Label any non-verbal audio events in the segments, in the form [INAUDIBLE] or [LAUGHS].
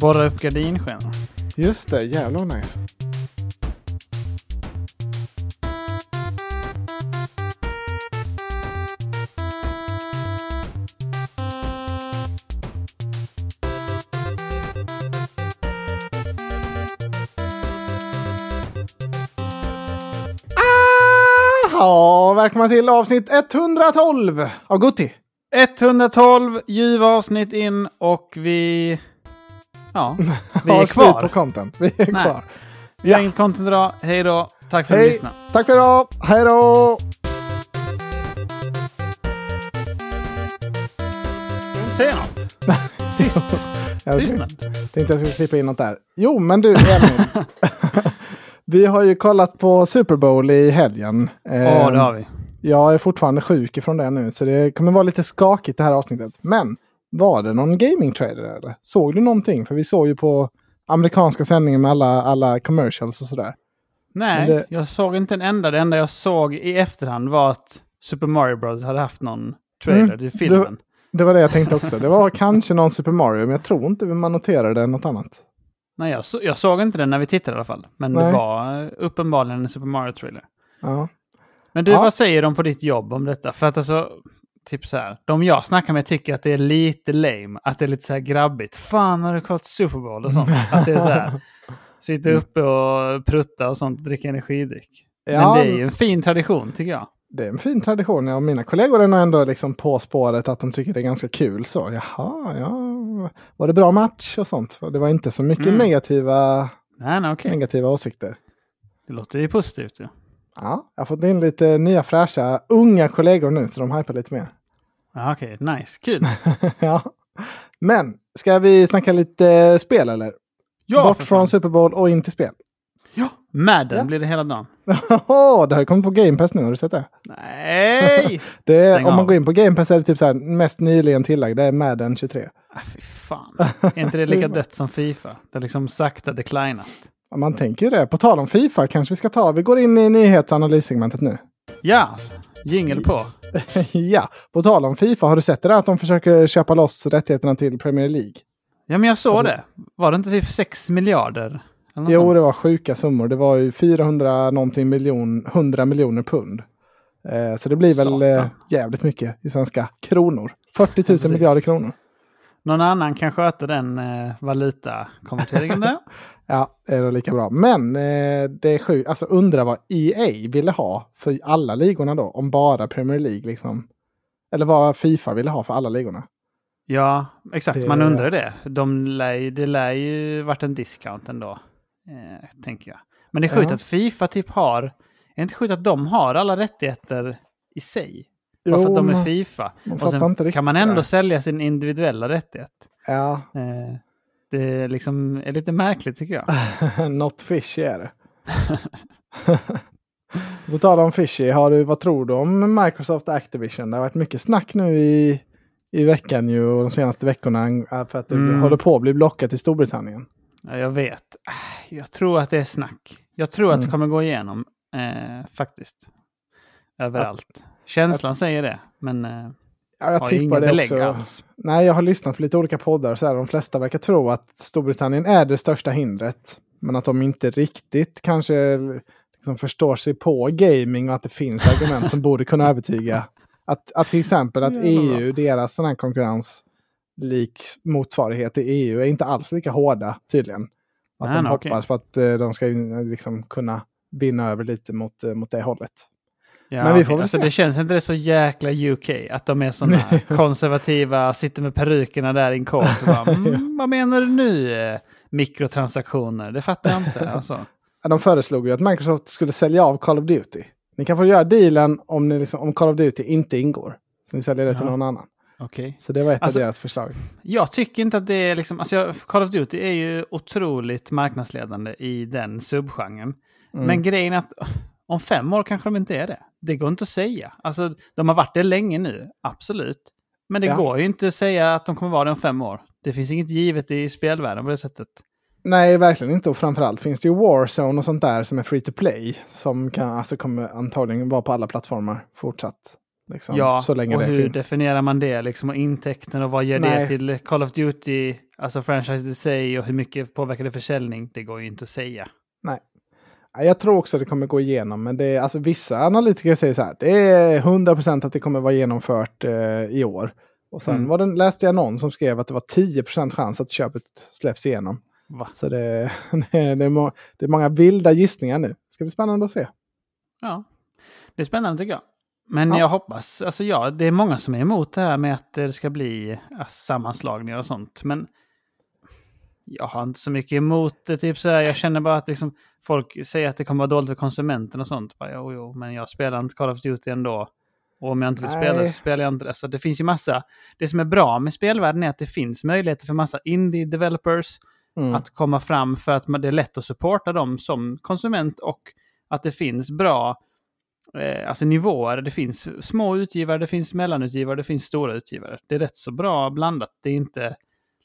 Borra upp gardinskenan. Just det, jävlar vad nice. Ja, välkomna till avsnitt 112 av Gutti. 112 ljuva avsnitt in och vi... Ja, [LAUGHS] vi är slut kvar. på content. Vi är Nej. kvar. Vi har Ja. inget content idag. Hej då. Tack för att ni Hej. lyssnade. Tack för idag. Hej då! Jag säga något. [LAUGHS] Tyst. Jag Tystnad. tänkte jag skulle klippa in något där. Jo, men du, Emil. [LAUGHS] vi har ju kollat på Super Bowl i helgen. Ja, det har vi. Jag är fortfarande sjuk ifrån det nu, så det kommer vara lite skakigt det här avsnittet. Men var det någon gaming-trader eller? Såg du någonting? För vi såg ju på amerikanska sändningen med alla, alla commercials och sådär. Nej, det- jag såg inte en enda. Det enda jag såg i efterhand var att Super Mario Bros hade haft någon trailer Mm, till filmen. Det var det jag tänkte också. Det var kanske någon Super Mario, men jag tror inte man noterade något annat. Nej, jag, så, jag såg inte den när vi tittade i alla fall. Men Nej. det var eh, uppenbarligen en Super Mario-trailer. Ja. Men du, Ja. vad säger de på ditt jobb om detta? För att alltså, typ så här, de jag snackar med tycker att det är lite lame, att det är lite så här grabbigt. Fan, har du kollat Super Bowl och sånt? Att det är så här, [LAUGHS] sitta uppe och prutta och sånt, dricka energidryck. Ja, Men det är ju en fin tradition, tycker jag. det är en fin tradition. Ja, mina kollegor är nog ändå liksom på spåret att de tycker det är ganska kul. Så jaha, ja, var det bra match och sånt? Det var inte så mycket Mm. negativa, Nej, nej, okej. negativa åsikter. Det låter ju positivt ju. Ja, jag har fått in lite nya fräscha, unga kollegor nu så de hypar lite mer. Ja, okej, nice, kul. [LAUGHS] ja. Men, ska vi snacka lite spel eller? Bort för från. Super Bowl och in till spel. Ja, Madden Ja. blir det hela dagen. [LAUGHS] Åh, det har ju kommit på Game Pass nu, har du sett det? Nej! [LAUGHS] det är, Stäng om man går in på Game Pass är det typ så här, mest nyligen tillagd, det är Madden 23. Ah, fy fan. Är inte det lika dött som Fifa? Det har liksom sakta declinat. Ja, Man tänker ju det. På tal om Fifa kanske vi ska ta, vi går in i nyhetsanalysegmentet nu. Ja, jingel på. [LAUGHS] ja, på tal om Fifa, har du sett det där att de försöker köpa loss rättigheterna till Premier League? Ja, men jag såg Alltså- det. Var det inte typ 6 miljarder? Jo, sånt? det var sjuka summor. Det var ju 400 någonting miljon, 100 miljoner pund. Eh, så det blir väl eh, jävligt mycket i svenska kronor. 40 000 precis. miljarder kronor. Någon annan kan sköta den eh, valutakonverteringen där. [LAUGHS] Ja, det är då lika bra. Men eh, det är sjukt. Alltså undra vad EA ville ha för alla ligorna då. Om bara Premier League liksom. Eller vad Fifa ville ha för alla ligorna. Ja, exakt. Det- Man undrar det. De lär, det lär ju varit en discount ändå, eh, tänker jag. Men det är sjukt Ja. att Fifa typ har... Är det inte sjukt att de har alla rättigheter i sig? Bara för att de är Fifa. Och sen kan man det ändå där. sälja sin individuella rättighet. Ja, Eh, det liksom är lite märkligt tycker jag. [LAUGHS] not fishy är det. [LAUGHS] På tal om fishy, har du, vad tror du om Microsoft Activision? Det har varit mycket snack nu i, i veckan ju och de senaste veckorna eh, för att det Mm. håller på att bli blockat i Storbritannien. Ja, jag vet. Äh, Jag tror att det är snack. Jag tror att det Mm. kommer gå igenom, eh, faktiskt. Överallt. Känslan säger det, men eh, Ja, jag har ju inga belägg också. alls. Nej, jag har lyssnat på lite olika poddar så här. De flesta verkar tro att Storbritannien är det största hindret. Men att de inte riktigt kanske liksom förstår sig på gaming och att det finns argument som borde kunna övertyga. Att, att till exempel att. EU, deras sån här konkurrens lik motsvarighet i EU är inte alls lika hårda tydligen. Att Nej, de hoppas okej. på att eh, de ska liksom kunna vinna över lite mot, eh, mot det hållet. Ja, Men vi får väl alltså, se. Det känns inte det så jäkla UK, att de är sådana [LAUGHS] konservativa, sitter med perukerna där i en kort och bara, [LAUGHS] mm, vad menar du nu? eh, Mikrotransaktioner, det fattar jag inte. Alltså. De föreslog ju att Microsoft skulle sälja av Call of Duty. Ni kan få göra dealen om, ni liksom, om Call of Duty inte ingår. Så ni säljer det till Ja. någon annan. Okej. Så det var ett Alltså- av deras förslag. Jag tycker inte att det är liksom, alltså Call of Duty är ju otroligt marknadsledande i den subgenren. Mm. Men grejen är att om fem år kanske de inte är det. Det går inte att säga. Alltså, de har varit det länge nu, absolut. Men det Ja. går ju inte att säga att de kommer vara det om fem år. Det finns inget givet i spelvärlden på det sättet. Nej, verkligen inte. Och framförallt finns det ju Warzone och sånt där som är free to play. Som kan, alltså kommer antagligen vara på alla plattformar fortsatt. Liksom, Ja, så länge och det hur finns. definierar man det? Liksom, och intäkten och vad ger det Nej. till Call of Duty, alltså franchise i sig och hur mycket påverkar det försäljning? Det går ju inte att säga. Ja, Jag tror också det kommer gå igenom, men det är, alltså, vissa analytiker säger så här, det är 100% att det kommer vara genomfört eh, i år. Och sen Mm. var det, läste jag någon som skrev att det var 10% chans att köpet släpps igenom. Va? Så det, [LAUGHS] det, är, det, må, det är många vilda gissningar nu. Ska bli spännande att se. Ja, det är spännande tycker jag. Men Ja. jag hoppas, alltså ja, det är många som är emot det här med att det ska bli sammanslagningar och sånt. Men jag har inte så mycket emot det. Typ så här, jag känner bara att liksom, folk säger att det kommer vara dåligt för konsumenten och sånt. Bara, jo, jo, men jag spelar inte Call of Duty ändå. Och om jag inte vill spela Nej. det så spelar jag inte det. Så det finns ju massa... Det som är bra med spelvärlden är att det finns möjligheter för massa indie-developers Mm. att komma fram för att det är lätt att supporta dem som konsument och att det finns bra eh, alltså nivåer. Det finns små utgivare, det finns mellanutgivare, det finns stora utgivare. Det är rätt så bra blandat. Det är inte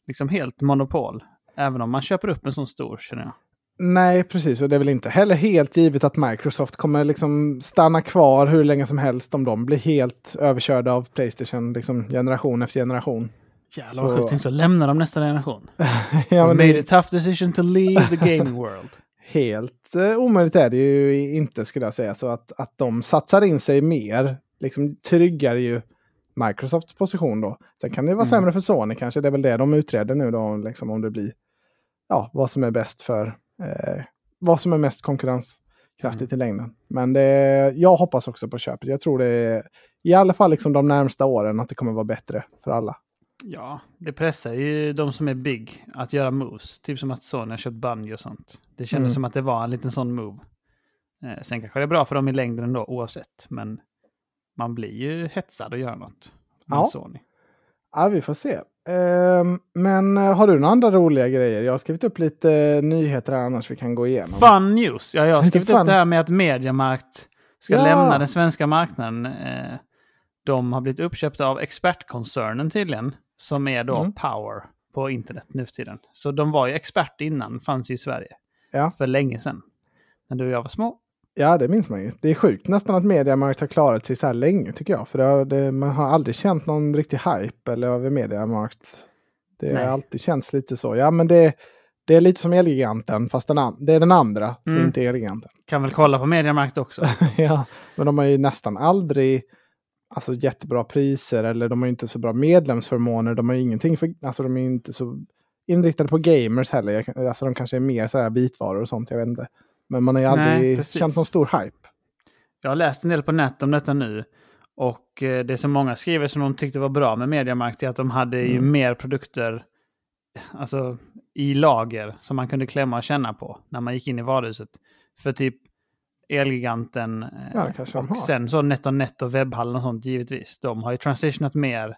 liksom helt monopol. Även om man köper upp en sån stor, känner jag. Nej, precis. Och det är väl inte heller helt givet att Microsoft kommer liksom stanna kvar hur länge som helst om de blir helt överkörda av Playstation liksom generation efter generation. Jävlar vad sjukt. Så lämnar de nästa generation. [LAUGHS] ja, det made är a tough decision to leave the gaming [LAUGHS] world. helt eh, omöjligt är det ju inte skulle jag säga. Så att, att de satsar in sig mer liksom tryggar ju Microsofts position då. Sen kan det vara Mm. sämre för Sony kanske. Det är väl det de utreder nu då, liksom om det blir ja, vad som är bäst för eh, vad som är mest konkurrenskraftigt i längden. Men det, jag hoppas också på köpet. Jag tror det är i alla fall liksom de närmsta åren att det kommer vara bättre för alla. Ja, det pressar ju de som är big att göra moves. Typ som att Sony har köpt Bungie och sånt. Det kändes Mm. som att det var en liten sån move. Eh, sen kanske det är bra för dem i längden ändå, oavsett. Men man blir ju hetsad att göra något med Ja. Sony. Ja, vi får se. Ehm, men eh, har du några andra roliga grejer? Jag har skrivit upp lite nyheter här annars vi kan gå igenom. Fun news! Ja, jag har skrivit upp det här med att Mediamarkt ska Ja. lämna den svenska marknaden. Eh, de har blivit uppköpta av expertkoncernen tydligen, som är då Mm. Power på internet nu för tiden. Så de var ju expert innan, fanns ju i Sverige. Ja. För länge sedan. När du och jag var små. Ja, det minns man ju. Det är sjukt nästan att Mediamarkt har klarat sig så här länge tycker jag. För det har, det, man har aldrig känt någon riktig hype eller över Mediamarkt. Det har alltid känts lite så. Ja, men det, det är lite som Elgiganten, fast den det är den andra som Mm. inte är Elgiganten. Kan väl kolla på Mediamarkt också. [LAUGHS] ja, men de har ju nästan aldrig alltså, jättebra priser eller de har inte så bra medlemsförmåner. De har ju ingenting för, alltså de är inte så inriktade på gamers heller. Alltså de kanske är mer så här bitvaror och sånt, jag vet inte. Men man har ju Nej, aldrig precis. känt någon stor hype. Jag har läst en del på nätet om detta nu. Och eh, det som många skriver som de tyckte var bra med Mediamarkt är att de hade ju Mm. mer produkter alltså, i lager som man kunde klämma och känna på när man gick in i varuhuset. För typ Elgiganten eh, Ja, och sen så NetOnNet och webbhallen och sånt givetvis. De har ju transitionat mer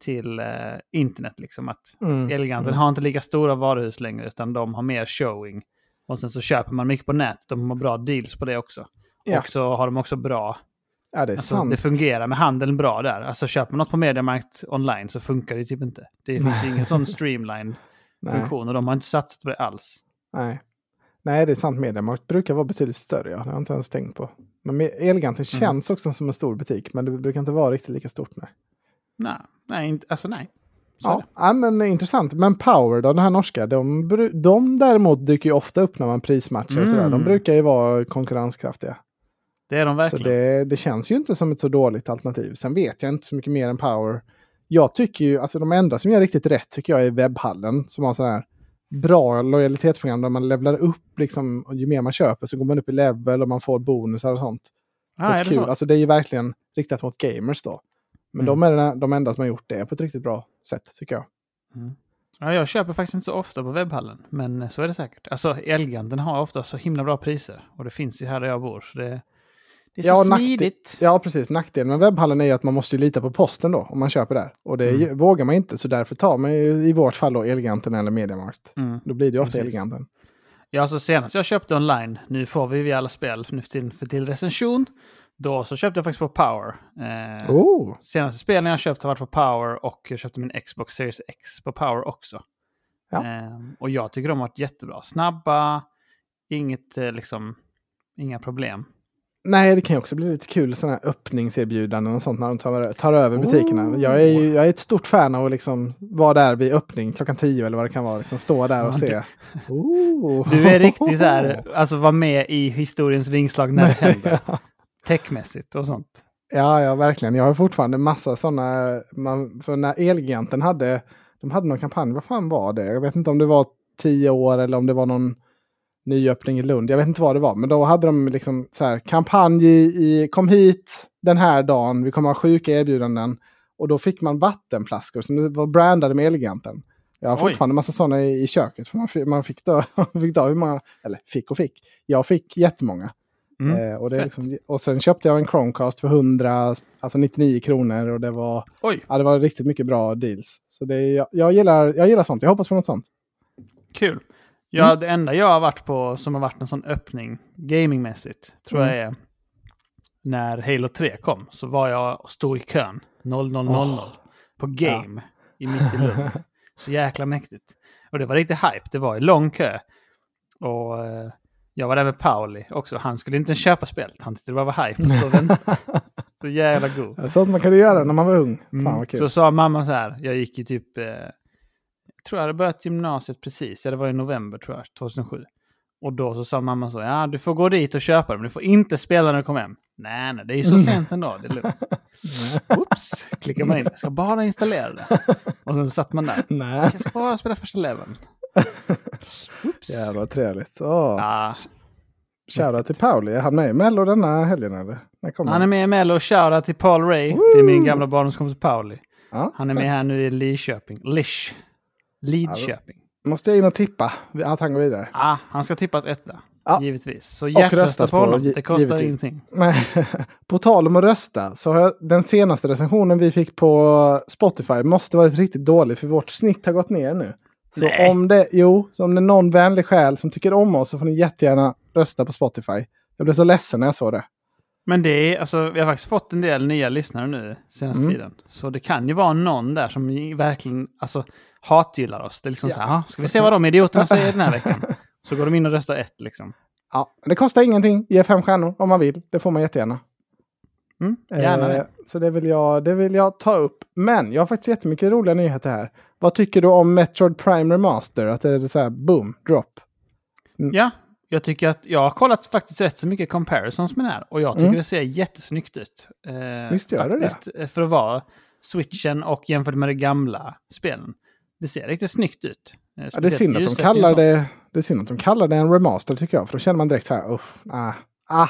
till eh, internet liksom. Att Mm. Elgiganten Mm. har inte lika stora varuhus längre utan de har mer showing. Och sen så köper man mycket på nätet. De har bra deals på det också. Ja. Och så har de också bra, Ja, det är alltså sant. det fungerar med handeln bra där. Alltså köper man något på Mediamarkt online så funkar det typ inte. Det [LAUGHS] finns ingen sån streamline funktion och de har inte satsat på det alls. Nej. Nej, det är sant. Mediamarkt brukar vara betydligt större. Ja. Det har jag inte ens tänkt på. Men Elgiganten Mm. känns också som en stor butik, men det brukar inte vara riktigt lika stort. Nej. Nej, nej, inte, alltså nej. Så Ja, ja, men intressant. Men Power då, den här norska, de, de däremot dyker ju ofta upp när man prismatchar och sådär. De Mm. brukar ju vara konkurrenskraftiga. det är de Så verkligen. det, det känns ju inte som ett så dåligt alternativ. Sen vet jag inte så mycket mer än Power. Jag tycker ju, alltså de enda som gör riktigt rätt tycker jag är webbhallen som har sådär bra lojalitetsprogram där man levlar upp liksom, och ju mer man köper så går man upp i level och man får bonusar och sånt. På är det kul. så? Alltså det är ju verkligen riktat mot gamers då. Men Mm. de är de enda som har gjort det på ett riktigt bra sätt tycker jag. Mm. Ja, jag köper faktiskt inte så ofta på webbhallen, men så är det säkert. Alltså Elgiganten har ofta så himla bra priser och det finns ju här där jag bor. Så det, det är så Ja, smidigt. Ja, precis. Nackdelen med webbhallen är ju att man måste ju lita på posten då om man köper där. Och det Mm. vågar man inte, så därför tar man i vårt fall då Elgiganten eller Mediamarkt. Mm. Då blir det ju ofta Precis. Elgiganten. Ja, alltså senast jag köpte online, nu får vi ju alla spel nu för till, för till recension, då så köpte jag faktiskt på Power. Eh, Oh! Senaste spelen jag köpt har varit på Power och jag köpte min Xbox Series X på Power också. Ja. Eh, och jag tycker de har varit jättebra. Snabba, inget eh, liksom, inga problem. Nej, det kan ju också bli lite kul sådana här öppningserbjudanden och sånt när de tar, tar över butikerna. Oh. Jag, är ju, jag är ett stort fan av att liksom vara där vid öppning klockan tio eller vad det kan vara. Liksom stå där och Ja, se. Oh. Du är riktigt så här, [LAUGHS] alltså vara med i historiens vingslag när det händer. ja. [LAUGHS] Techmässigt och sånt. ja, ja, verkligen. Jag har fortfarande massa sådana. Man, för när Elgiganten hade, de hade någon kampanj, vad fan var det? Jag vet inte om det var tio år eller om det var någon nyöppning i Lund. Jag vet inte vad det var, men då hade de liksom så här kampanj i, i kom hit den här dagen, vi kommer ha sjuka erbjudanden. Och då fick man vattenflaskor som var brandade med Elgiganten. Jag har Oj. fortfarande massa sådana i, i köket. För man fick, man fick då, [LAUGHS] fick då hur många, eller fick och fick. Jag fick jättemånga. Mm. Eh, och, det liksom, och sen köpte jag en Chromecast för 100, alltså 99 kronor. Och det var, Oj, ja, det var riktigt mycket bra deals. Så det, jag, jag, gillar, jag gillar sånt, jag hoppas på något sånt. kul. Ja, det enda jag har varit på som har varit en sån öppning gamingmässigt tror jag är när Halo 3 kom. Så var jag och stod i kön 0000 Åh. på Game i mitt i Lund. [LAUGHS] Så jäkla mäktigt. Och det var riktigt hype. Det var en lång kö. Och eh, jag var där med Pauli också. Han skulle inte ens köpa spelet. Han tyckte det bara var hype vänta. [LAUGHS] Så jävla god. Sånt man kunde göra när man var ung. Fan Mm. Så sa mamma så här, jag gick i typ, eh, tror jag hade börjat gymnasiet precis, ja det var i november tror jag, 2007. Och då så sa mamma så, ja du får gå dit och köpa det, men du får inte spela när du kommer hem. Nej, nej, det är ju så sent ändå, det är lugnt. [LAUGHS] Oops, klickar man in, jag ska bara installera det. Och sen satt man där, Nej, jag ska bara spela första leveln. [LAUGHS] Oops. jävlar trevligt. Åh. Ja, Shoutout till Pauli, är han med i Mello denna helgen eller? När han är med i Mello, shoutout till Paul Ray, det är min gamla barndomskompis Pauli. Ja, Han är fett. med här nu i Lidköping, Lish. Lidköping. Måste jag in och tippa att han går vidare. Ah, han ska tippas etta. Ja. Givetvis. Så hjärtrösta på honom. Det kostar givetvis. ingenting. Nej. [LAUGHS] på tal om att rösta, så har jag, den senaste recensionen vi fick på Spotify måste varit riktigt dålig för vårt snitt har gått ner nu. Så Nej. om det, jo, så om det är någon vänlig själ som tycker om oss så får ni jättegärna rösta på Spotify. Jag blev så ledsen när jag såg det. Men det är, alltså, vi har faktiskt fått en del nya lyssnare nu senaste Mm. tiden. Så det kan ju vara någon där som verkligen alltså, hatgillar oss. Det är liksom Ja, så här, "Ah, ska vi se vad de idioterna säger den här [LAUGHS] veckan? Så går de in och röstar ett liksom. Ja, det kostar ingenting. Ge fem stjärnor om man vill. Det får man jättegärna. Mm, gärna Eh, det. Så det vill, jag, det vill jag ta upp. Men jag har faktiskt jättemycket roliga nyheter här. Vad tycker du om Metroid Prime Remaster? Att det är så här boom, drop. Ja, jag tycker att jag har kollat faktiskt rätt så mycket comparisons med den här. Och jag tycker Mm. det ser jättesnyggt ut. Eh, Visst gör det det? faktiskt, eh, För att vara switchen och jämfört med de gamla spelen. Det ser riktigt snyggt ut. Eh, Ja, det är synd att de kallar det, det är synd att de kallar det en remaster tycker jag. För då känner man direkt så här, uff, ah, ah.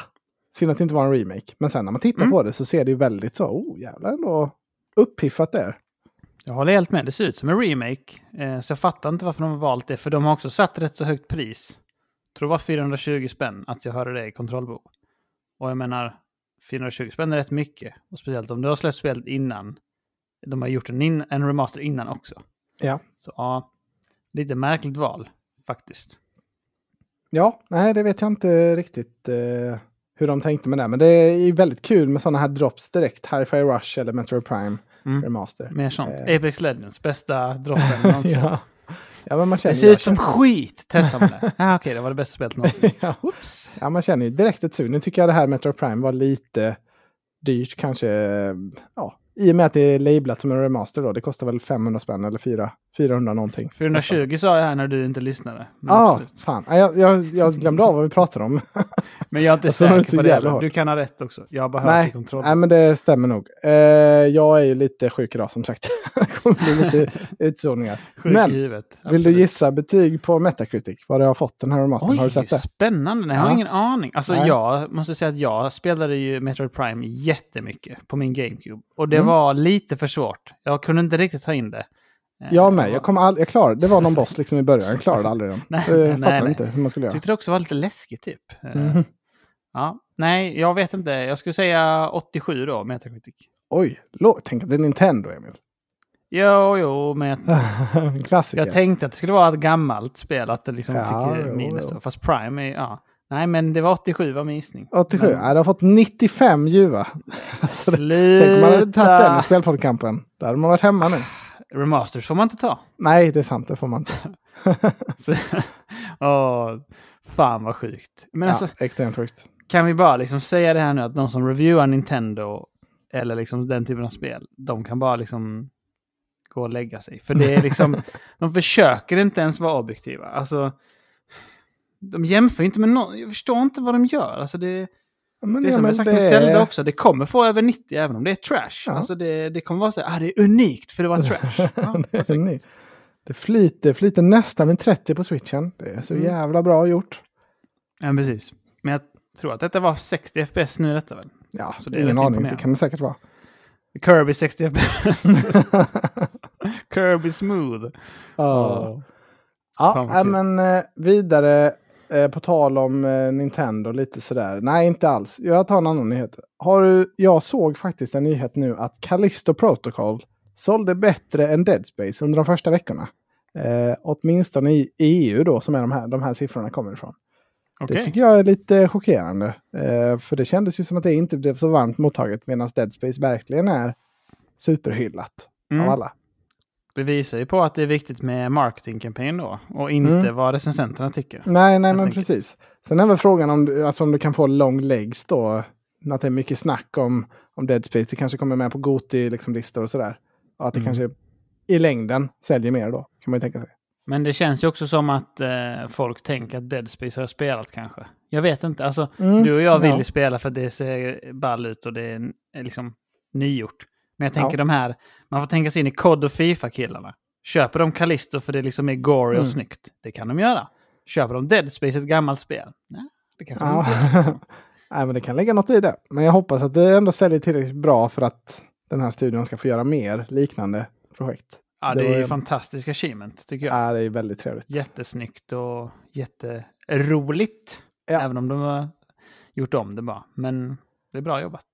Synd att det inte var en remake. Men sen när man tittar Mm. på det så ser det ju väldigt så, oh jävlar ändå uppiffat där. Jag håller helt med. Det ser ut som en remake. Eh, så jag fattar inte varför de har valt det. För de har också satt rätt så högt pris. Jag tror det var 420 spänn att jag hörde det i kontrollbok. Och jag menar, 420 spänn är rätt mycket. Och speciellt om du har släppt spelet innan. De har gjort en, in, en remaster innan också. Ja. Så ja, lite märkligt val faktiskt. Ja, nej det vet jag inte riktigt eh, hur de tänkte med det. Men det är väldigt kul med sådana här drops direkt. Hi-Fi Rush eller Metroid Prime Mm. Remaster. Mer sånt. Eh. Apex Legends, bästa droppen [LAUGHS] någonsin. ja. ja, men man känner Det ser ju- ut som skit! Testar man det. [LAUGHS] Ah, Okej, det var det bästa spelet någonsin. [LAUGHS] ja. Oops. ja, man känner ju direkt ett sug. Nu tycker jag det här Metroid Prime var lite dyrt kanske. Ja, I och med att det är lablat som en remaster då. Det kostar väl 500 spänn eller 4, 400 någonting. 420 sa jag här när du inte lyssnade. Ja, absolut. fan. Ja, Jag, jag, jag glömde av vad vi pratade om. [LAUGHS] men jag är inte Alltså, säker på det. heller. Du kan ha rätt också. Jag har bara hört i Nej, kontroll. nej, men det stämmer nog. Eh, jag är ju lite sjuk idag som sagt. [LAUGHS] det kommer bli lite [LAUGHS] utsågningar. Sjuk men, i huvudet. Vill du Absolut. gissa betyg på Metacritic? Vad det har fått den här remastern? Oj, har du sett det? spännande. Nej, Jag har Ja. ingen aning. Alltså Nej. jag måste säga att jag spelade ju Metroid Prime jättemycket på min GameCube. Och det. Var lite för svårt. Jag kunde inte riktigt ta in det. Eh, Jag med. Jag, kom all, jag klarade Det var någon boss liksom i början. Jag klarade [LAUGHS] aldrig den. Nej, jag fattade nej. inte hur man skulle Jag göra. tyckte det också var lite läskigt typ. Eh, Mhm. Ja, nej, jag vet inte. Jag skulle säga 87 då, Metacritic. Oj, tänk att det är Nintendo, Emil. Jo, jo, men [LAUGHS] jag, jag tänkte att det skulle vara ett gammalt spel, att det liksom Ja, fick eh, jo, minus. jo. Fast Prime är, ja. Nej, men det var 87 var min gissning. 87. Men- Nej, det har fått 95 ljuva. [LAUGHS] Så det- Tänk om man hade tagit den i Sluta! spelpoddkampen. Då hade man varit hemma nu. Remasters får man inte ta. Nej, det är sant. Det får man inte. [LAUGHS] Så, [LAUGHS] åh, fan vad sjukt. Men alltså, ja, extremt sjukt. kan vi bara liksom säga det här nu att de som reviewar Nintendo eller liksom den typen av spel, de kan bara liksom gå och lägga sig. För det är liksom, de försöker inte ens vara objektiva. Alltså, de jämför inte med någon, jag förstår inte vad de gör. Alltså det, Men, det är ja, som jag sagt det med Zelda också, det kommer få över 90 även om det är trash. Ja. Alltså det, det kommer vara så här, ah, det är unikt för det var trash. [LAUGHS] Ja, det, är ny. det flyter, flyter nästan i 30 på switchen. Det är så Mm. jävla bra gjort. ja, precis. Men jag tror att detta var 60 FPS nu detta väl? Ja, Så det ingen aning. Det kan det säkert vara. Kirby 60 FPS. [LAUGHS] Kirby smooth. Ja, vad ja men eh, vidare eh, på tal om eh, Nintendo lite sådär. Nej, inte alls. Jag tar en annan nyhet. Har du, jag såg faktiskt en nyhet nu att Callisto Protocol sålde bättre än Dead Space under de första veckorna. Eh, åtminstone i EU då, som är de här, de här siffrorna kommer ifrån. Okej. Det tycker jag är lite chockerande. Eh, för det kändes ju som att det inte blev så varmt mottaget medan Dead Space verkligen är superhyllat Mm. av alla. Det visar ju på att det är viktigt med marketingkampanj då. Och inte Mm. vad recensenterna tycker. Nej, nej men tänker- precis. Sen är väl frågan om du, alltså om du kan få long legs då. Att det är mycket snack om, om Dead Space. Det kanske kommer med på Goti-listor liksom, listor och sådär. Och att det Mm. kanske i längden säljer mer då, kan man ju tänka sig. Men det känns ju också som att eh, folk tänker att Dead Space har spelat kanske. Jag vet inte. Alltså, Mm, du och jag vill ja. spela för att det ser ball ut och det är, är liksom nygjort. Men jag tänker Ja. de här, man får tänka sig in i COD och Fifa-killarna. Köper de Callisto för det liksom är gory och Mm. snyggt? Det kan de göra. Köper de Dead Space, ett gammalt spel? Nej, det kanske de Ja. inte gör. liksom. [LAUGHS] Nej, men det kan lägga något i det. Men jag hoppas att det ändå säljer tillräckligt bra för att den här studion ska få göra mer liknande projekt. Ja, Det det är ju ju- fantastisk achievement tycker jag. Ja, det är väldigt trevligt. Jättesnyggt och jätteroligt. Ja. Även om de har gjort om det bara. Men det är bra jobbat.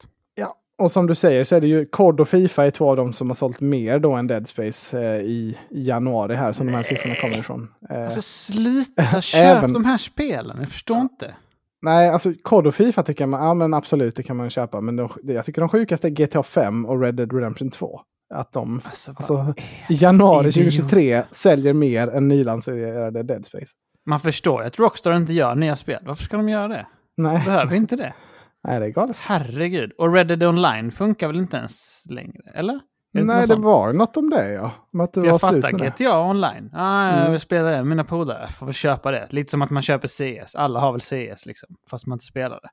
Och som du säger så är det ju COD och Fifa är två av dem som har sålt mer då än Dead Space eh, i, i januari här som de här siffrorna kommer ifrån. Eh, Alltså sluta, [LAUGHS] köp Även- de här spelen. Jag förstår inte. Nej, alltså COD och Fifa tycker jag, ja men absolut det kan man köpa. Men de, jag tycker de sjukaste är GTA 5 och Red Dead Redemption 2. Att de Alltså, alltså, i januari idiot. 2023 säljer mer än nylanserade Dead Space. Man förstår ju att Rockstar inte gör nya spel. Varför ska de göra det? Nej, Behöver inte det. [LAUGHS] Nej det är galet. Herregud. Och Red Dead Online funkar väl inte ens längre? Eller? Det Nej, det sånt? var något om det ja. Om att det var Jag slut fattar. GTA online. Ah, jag Mm. vill spela det mina polare. Jag får väl köpa det. Lite som att man köper CS. Alla har väl CS liksom. Fast man inte spelar det.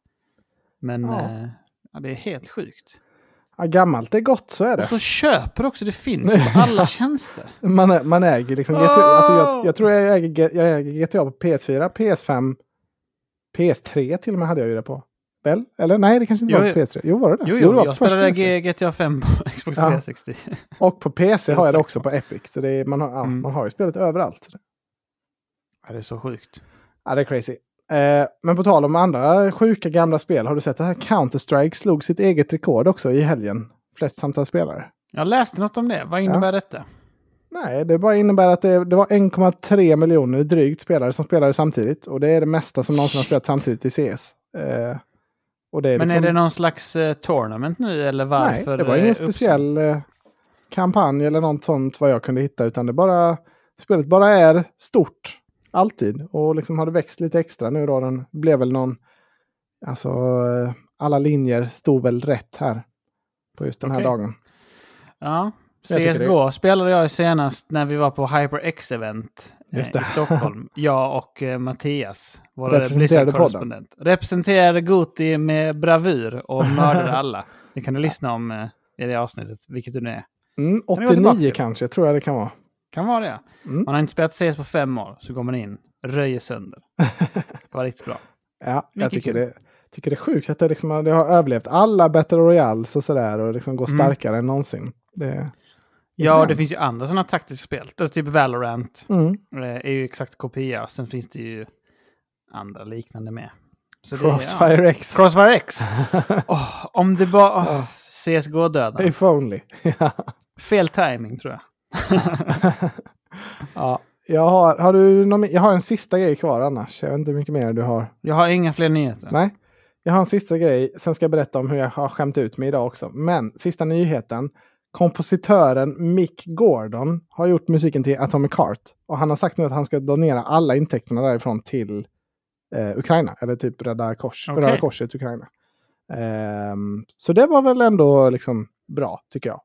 Men Ja. eh, ja, det är helt sjukt. Ja, gammalt är gott, så är Och det. så köper också. Det finns på [LAUGHS] alla tjänster. Man, man äger liksom GTA. Alltså jag, jag tror jag äger, jag äger GTA på PS4, PS5, PS3 till och med hade jag ju det på. Väl? Eller nej, det kanske inte Jo, var jo. på PS3. Jo, var det det? Jo, det jo, var jag spelade PS3. G- GTA 5 på [LAUGHS] Xbox Ja. 360. Och på PC har jag det också på. Epic. Så det är, man, har, ja, Mm. man har ju spelet överallt. Ja, det är så sjukt. Ja, det är crazy. Eh, men på tal om andra sjuka gamla spel, har du sett det här? Counter-Strike slog sitt eget rekord också i helgen. Flest samtliga spelare. Jag läste något om det. Vad innebär detta? Nej, det bara innebär att det, det var 1,3 miljoner drygt spelare som spelade samtidigt. Och det är det mesta som någonsin har spelat samtidigt i CS. Eh, det är Men liksom, är det någon slags eh, tournament nu eller Nej, varför? det var eh, ingen speciell eh, kampanj eller något sånt vad jag kunde hitta. Utan det bara, spelet bara är stort. Alltid. Och liksom har det växt lite extra nu då. Den blev väl någon... Alltså, eh, alla linjer stod väl rätt här. På just den här dagen. Ja. CSGO spelade jag senast när vi var på HyperX-event Just det. i Stockholm. [LAUGHS] jag och eh, Mattias, vår Blizzard-korrespondent. Representerade Goti med bravur och [LAUGHS] mördade alla. Det kan du lyssna om eh, i det avsnittet, vilket det nu är. Mm, du gå 89 tillbaka? kanske, tror jag det kan vara. Kan vara det. Mm. Man har inte spelat CS på fem år, så går man in, röjer sönder. [LAUGHS] Det var riktigt bra. Ja, jag tycker kul. det, tycker det är sjukt att det, liksom, det har överlevt alla Battle Royales och sådär. Och liksom går Mm. starkare än någonsin. Det, Ja, och det finns ju andra sådana taktiska spel. Alltså typ Valorant mm. eh, är ju exakt kopia. Sen finns det ju andra liknande med. Så det är- Crossfire X. Ja. Crossfire X. Åh, om det bara... Ja. Oh, CSGO-döden. If only. [LAUGHS] Ja. Fel timing tror jag. [LAUGHS] ja. Jag har, har du någon, jag har en sista grej kvar annars. Jag vet inte hur mycket mer du har. Jag har inga fler nyheter. Nej. Jag har en sista grej. Sen ska jag berätta om hur jag har skämt ut mig idag också. Men sista nyheten. Kompositören Mick Gordon har gjort musiken till Atomic Heart. Och han har sagt nu att han ska donera alla intäkterna därifrån till eh, Ukraina, eller typ Röda, Kors, Okej. Röda Korset Ukraina. Ehm, så det var väl ändå liksom bra, tycker jag.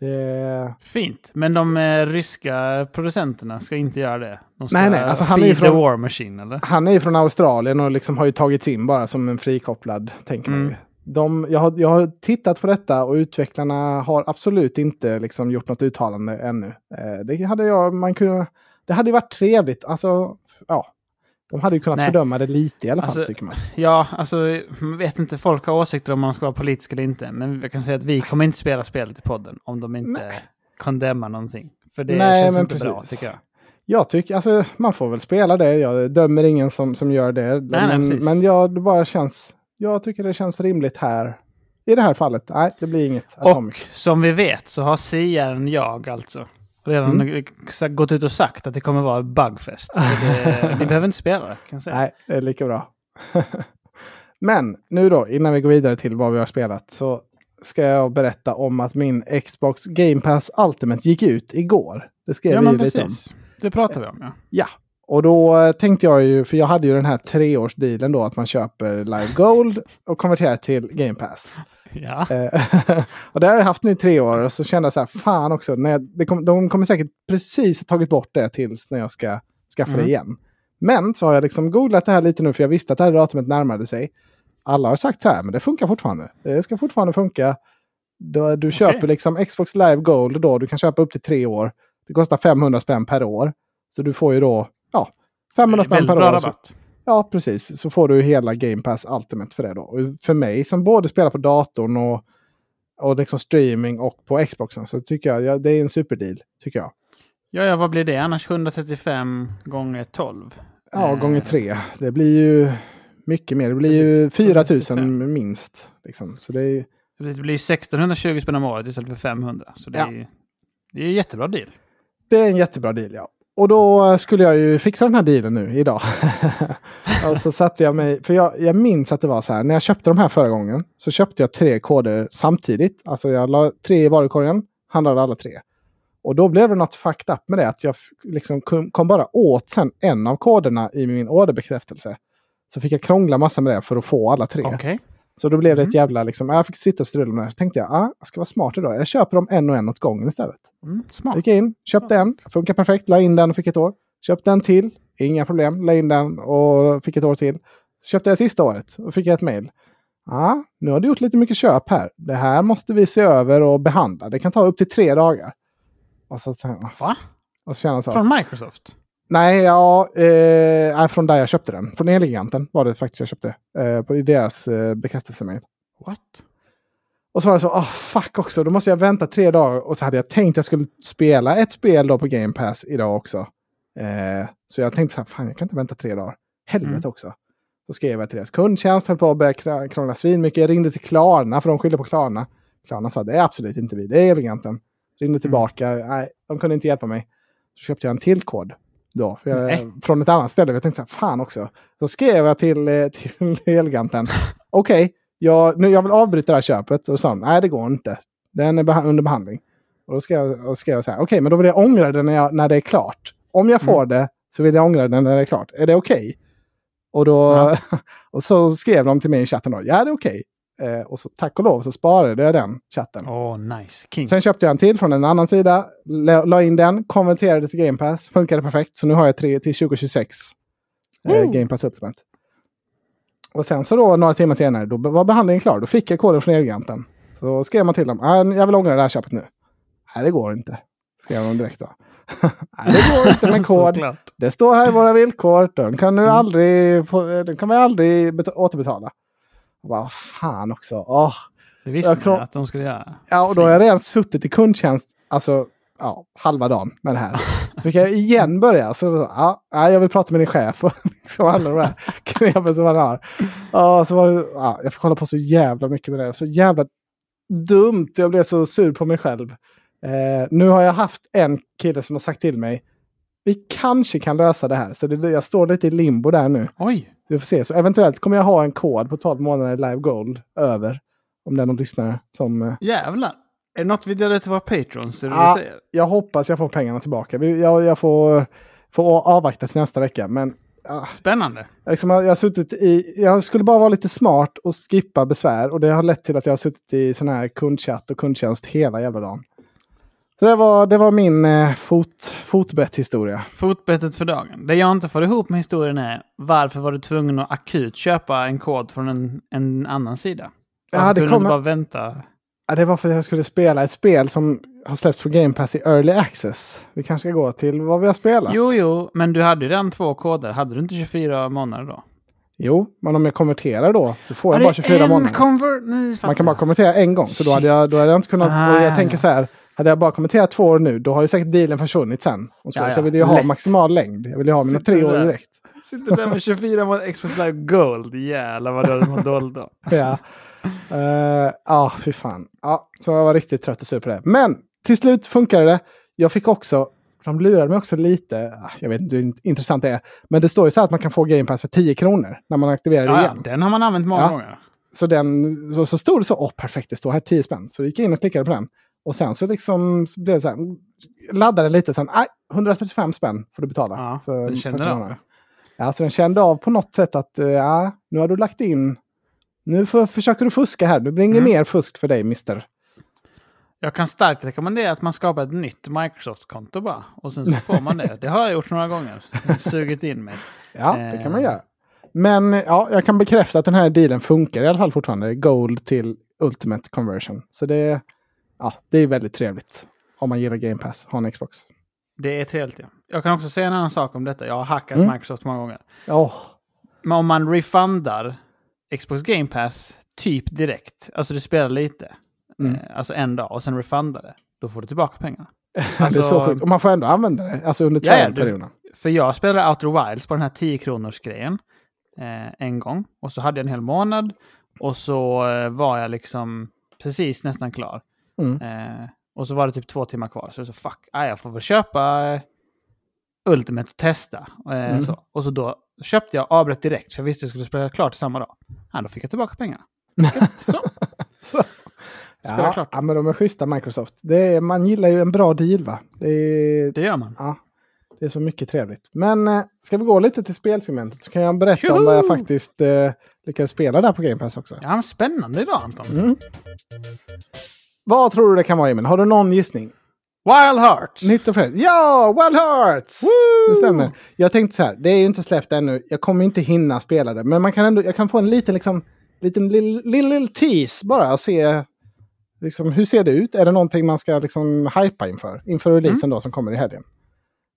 Det, Fint. Men de eh, ryska producenterna ska inte göra det. De ska Nej, nej, alltså han är ju från- machine, han är från Australien och liksom har ju tagits in bara som en frikopplad, tänker man Mm. ju. De, jag, har, jag har tittat på detta och utvecklarna har absolut inte liksom gjort något uttalande ännu. Eh, det hade jag, man kunde, det hade varit trevligt. Alltså, ja. De hade ju kunnat Nej. fördöma det lite i alla fall, Alltså, tycker man. Ja, alltså, jag vet inte, folk har åsikter om man ska vara politisk eller inte. Men jag kan säga att vi kommer inte spela spelet i podden om de inte Nej. kondemnar någonting. För det Nej, känns inte bra, precis. tycker jag. Jag tycker, alltså man får väl spela det. Jag dömer ingen som, som gör det. nej, men men jag, det bara känns, jag tycker det känns rimligt här. I det här fallet, nej, det blir inget Och Atomic. som vi vet så har siaren jag alltså redan Mm. gått ut och sagt att det kommer vara bugfest. Det, [LAUGHS] ni behöver inte spela det, kan jag säga. Nej, det är lika bra. [LAUGHS] Men nu då, innan vi går vidare till vad vi har spelat, så ska jag berätta om att min Xbox Game Pass Ultimate gick ut igår. Det skrev Ja, vi ju lite om. Det pratar vi om, ja. Ja, och då eh, tänkte jag ju, för jag hade ju den här treårsdealen då, att man köper Live Gold och konverterar till Game Pass. Ja, Eh, [LAUGHS] och det har jag haft nu i tre år och så kände jag så här, fan också, när jag, kom, de kommer säkert precis ha tagit bort det tills när jag ska skaffa Mm. det igen. Men så har jag liksom googlat det här lite nu för jag visste att det här datumet närmade sig. Alla har sagt så här, men det funkar fortfarande. Det ska fortfarande funka. Du, du köper liksom Xbox Live Gold då, du kan köpa upp till tre år. Det kostar 500 spänn per år. Så du får ju då, ja, 500 spänn per år. Rabatt. Ja, precis. Så får du hela Game Pass Ultimate för det då. Och för mig som både spelar på datorn och, och liksom streaming och på Xboxen så tycker jag ja, det är en superdeal. Tycker jag. Ja, ja, vad blir det annars? 135 gånger 12? Ja, Eh, gånger tre. Det blir ju mycket mer. Det blir ju 4 000 minst. Liksom. Så det är Det blir 1620 spänn om året istället för 500. Så det Ja. är det är ju jättebra deal. det är en jättebra deal, ja. Och då eh, skulle jag ju fixa den här dealen nu idag. och [LAUGHS] så alltså satte jag mig, för jag, jag minns att det var så här, när jag köpte de här förra gången så köpte jag tre koder samtidigt. Alltså jag la tre i varukorgen, handlade alla tre. Och då blev det något fucked up med det, att jag liksom kom, bara åt sen en av koderna i min orderbekräftelse. Så fick jag krångla massa med det för att få alla tre. Okay. Så då blev det Mm. ett jävla, liksom, jag fick sitta och strula med det. Så tänkte jag, ah, jag ska vara smart idag. Jag köper dem en och en åt gången istället. Mm, smart. Gick in, köpte en, funkar perfekt, la in den och fick ett år. Köpte en till, inga problem, la in den och fick ett år till. Så köpte jag sista året och fick ett mail. Ja, nu har du gjort lite mycket köp här. Det här måste vi se över och behandla. Det kan ta upp till tre dagar. Och så, Va? och så. Från Microsoft? Nej, ja, eh, från där jag köpte den. Från Elgiganten var det faktiskt jag köpte. Eh, på, deras eh, bekräftelsemail. What? Och så var det så, ah fuck också, då måste jag vänta tre dagar. Och så hade jag tänkt att jag skulle spela ett spel då på Game Pass idag också. Eh, så jag tänkte så här, fan jag kan inte vänta tre dagar. Helvete Mm. också. Så skrev jag till deras kundtjänst, höll på att börja krångla svinmycket. Jag ringde till Klarna, för de skyllde på Klarna. Klarna sa, det är absolut inte vi, det är Eleganten. Ringde tillbaka, nej, de kunde inte hjälpa mig. Så köpte jag en till kod. Då, jag, från ett annat ställe. Jag tänkte så här, fan också. Så skrev jag till, eh, [LAUGHS] till Eleganten. Okej, jag, nu, jag vill avbryta det här köpet. Och då sa de, nej det går inte. Den är beha- under behandling. Och då skrev jag, och skrev jag så här, okej men då vill jag ångra det när, jag, när det är klart. Om jag får det så vill jag ångra det när det är klart. Är det okej? Och, då, Ja. [LAUGHS] och så skrev de till mig i chatten då, ja det är okej. Eh, och så tack och lov så sparade jag den chatten. Åh, nice. King. Sen köpte jag en till från en annan sida, la, la in den, konverterade till Game Pass, funkade perfekt. Så nu har jag tre till 2026 eh, Woo! Game Pass Ultimate. Och sen så då några timmar senare, då var behandlingen klar. Då fick jag koden från Elgiganten. Så skrev man till dem, ah, jag vill ångra det här köpet nu. Nej, det går inte. Skrev de direkt då. [LAUGHS] Nej, det går inte med [LAUGHS] kod. Det står här i våra villkor. Den kan, nu Mm. aldrig få, den kan vi aldrig bet- återbetala. Bara, fan också. Åh. Det visste Jag att de skulle göra. Ja, och då har jag redan suttit i kundtjänst, alltså ja, halva dagen med det här. [LAUGHS] Fick jag igen börja, så, ja, ja, jag vill prata med din chef och [LAUGHS] liksom alla de här [LAUGHS] knepen som han har. Ja, så var det, ja, jag fick hålla på så jävla mycket med det. Så jävla dumt, jag blev så sur på mig själv. Eh, nu har jag haft en kille som har sagt till mig, vi kanske kan lösa det här. Så det, jag står lite i limbo där nu. Oj! Vi får se. Så eventuellt kommer jag ha en kod på 12 månader live gold över. Om det är någon lyssnare som... eh, Jävlar. Är det något vi delar till våra patrons? Är det Ja. du säger? jag hoppas jag får pengarna tillbaka. Jag, jag får, får avvakta till nästa vecka. Men ah, Spännande. liksom, jag, har suttit i, jag skulle bara vara lite smart och skippa besvär. Och det har lett till att jag har suttit i sån här kundchatt och kundtjänst hela jävla dagen. Så det var, det var min eh, fot, fotbett-historia. Fotbettet för dagen. Det jag inte får ihop med historien är varför var du tvungen att akut köpa en kod från en, en annan sida? Ja, Varför det kunde du inte bara vänta? Ja, det var för att jag skulle spela ett spel som har släppts på Game Pass i Early Access. Vi kanske ska gå till vad vi har spelat. Jo, jo, men du hade ju redan två koder. Hade du inte 24 månader då? Jo, men om jag konverterar då så får jag bara det 24 en månader. Man kan bara konvertera en gång, så då hade jag, då hade jag inte kunnat... Ah, jag ja, tänker ja. så här, hade jag bara konverterat två år nu, då har ju säkert dealen försvunnit sen. Och så, Ja, ja. så jag vill ju ha Lätt. maximal längd. Jag vill ju ha mina Sitter tre år där? direkt. Sitter där med 24 månader Xbox Live Gold. Jävlar vad du hade dåligt då. Ja, Eh, ja fy fan. Ja, så jag var riktigt trött och sur på det. Men till slut funkade det. Jag fick också, de lurade mig också lite, ah, jag vet inte hur int- intressant det är, men det står ju så här att man kan få Game Pass för 10 kronor när man aktiverar det Ja, ja, igen. den har man använt många Ja. gånger. Så, den, så, så stod det så, åh perfekt, det står här 10 spänn. Så jag gick in och klickade på den. Och sen så liksom så blev det så här, laddade den lite, sen, nej, 135 spänn får du betala. Ja, för, den kände för det av. Ja, så den kände av på något sätt att, eh, ja, nu har du lagt in, nu får, försöker du fuska här, det blir inget Mm. mer fusk för dig, mister. Jag kan starkt rekommendera att man skapar ett nytt Microsoft-konto bara. Och sen så får man det. Det har jag gjort några gånger. Sugit in mig. Ja, det kan man Eh. göra. Men ja, jag kan bekräfta att den här dealen funkar i alla fall fortfarande. Gold till Ultimate Conversion. Så det, ja, det är väldigt trevligt. Om man gillar Game Pass, ha en Xbox. Det är trevligt ja. Jag kan också säga en annan sak om detta. Jag har hackat Mm. Microsoft många gånger. Åh, Men om man refundar Xbox Game Pass typ direkt, alltså du spelar lite, Mm. eh, alltså en dag och sen refundar det, då får du tillbaka pengarna. [LAUGHS] det är Alltså- så sjukt. Och man får ändå använda det, alltså under trialperioden. För jag spelade Outer Wilds på den här 10 kronors grejen eh, en gång. Och så hade jag en hel månad. Och så eh, var jag liksom precis nästan klar. Mm. Eh, och så var det typ två timmar kvar. Så jag sa fuck, ah, jag får väl köpa eh, Ultimate och testa. Eh, Mm. så. Och så då köpte jag avbrott direkt. För jag visste att jag skulle spela klart samma dag. Ja, då fick jag tillbaka pengarna. Så, [LAUGHS] Så. [LAUGHS] Ja, klart. ja, men de är schyssta Microsoft. Det är, man gillar ju en bra deal va? Det är, Det gör man. ja, det är så mycket trevligt. Men eh, ska vi gå lite till spelsegmentet så kan jag berätta om Tjoho! vad jag faktiskt eh, lyckades spela där på Game Pass också. Ja, men spännande idag Anton. Mm. Vad tror du det kan vara Emil? Har du någon gissning? Wild Hearts! Nytt och fräscht. Ja, Wild Hearts! Det stämmer. Jag tänkte så här, det är ju inte släppt ännu. Jag kommer inte hinna spela det. Men man kan ändå, jag kan få en liten, liksom, liten lill, lill, lill tease bara och se liksom, hur ser det ut. Är det någonting man ska liksom hypa inför? Inför releasen då som kommer i helgen.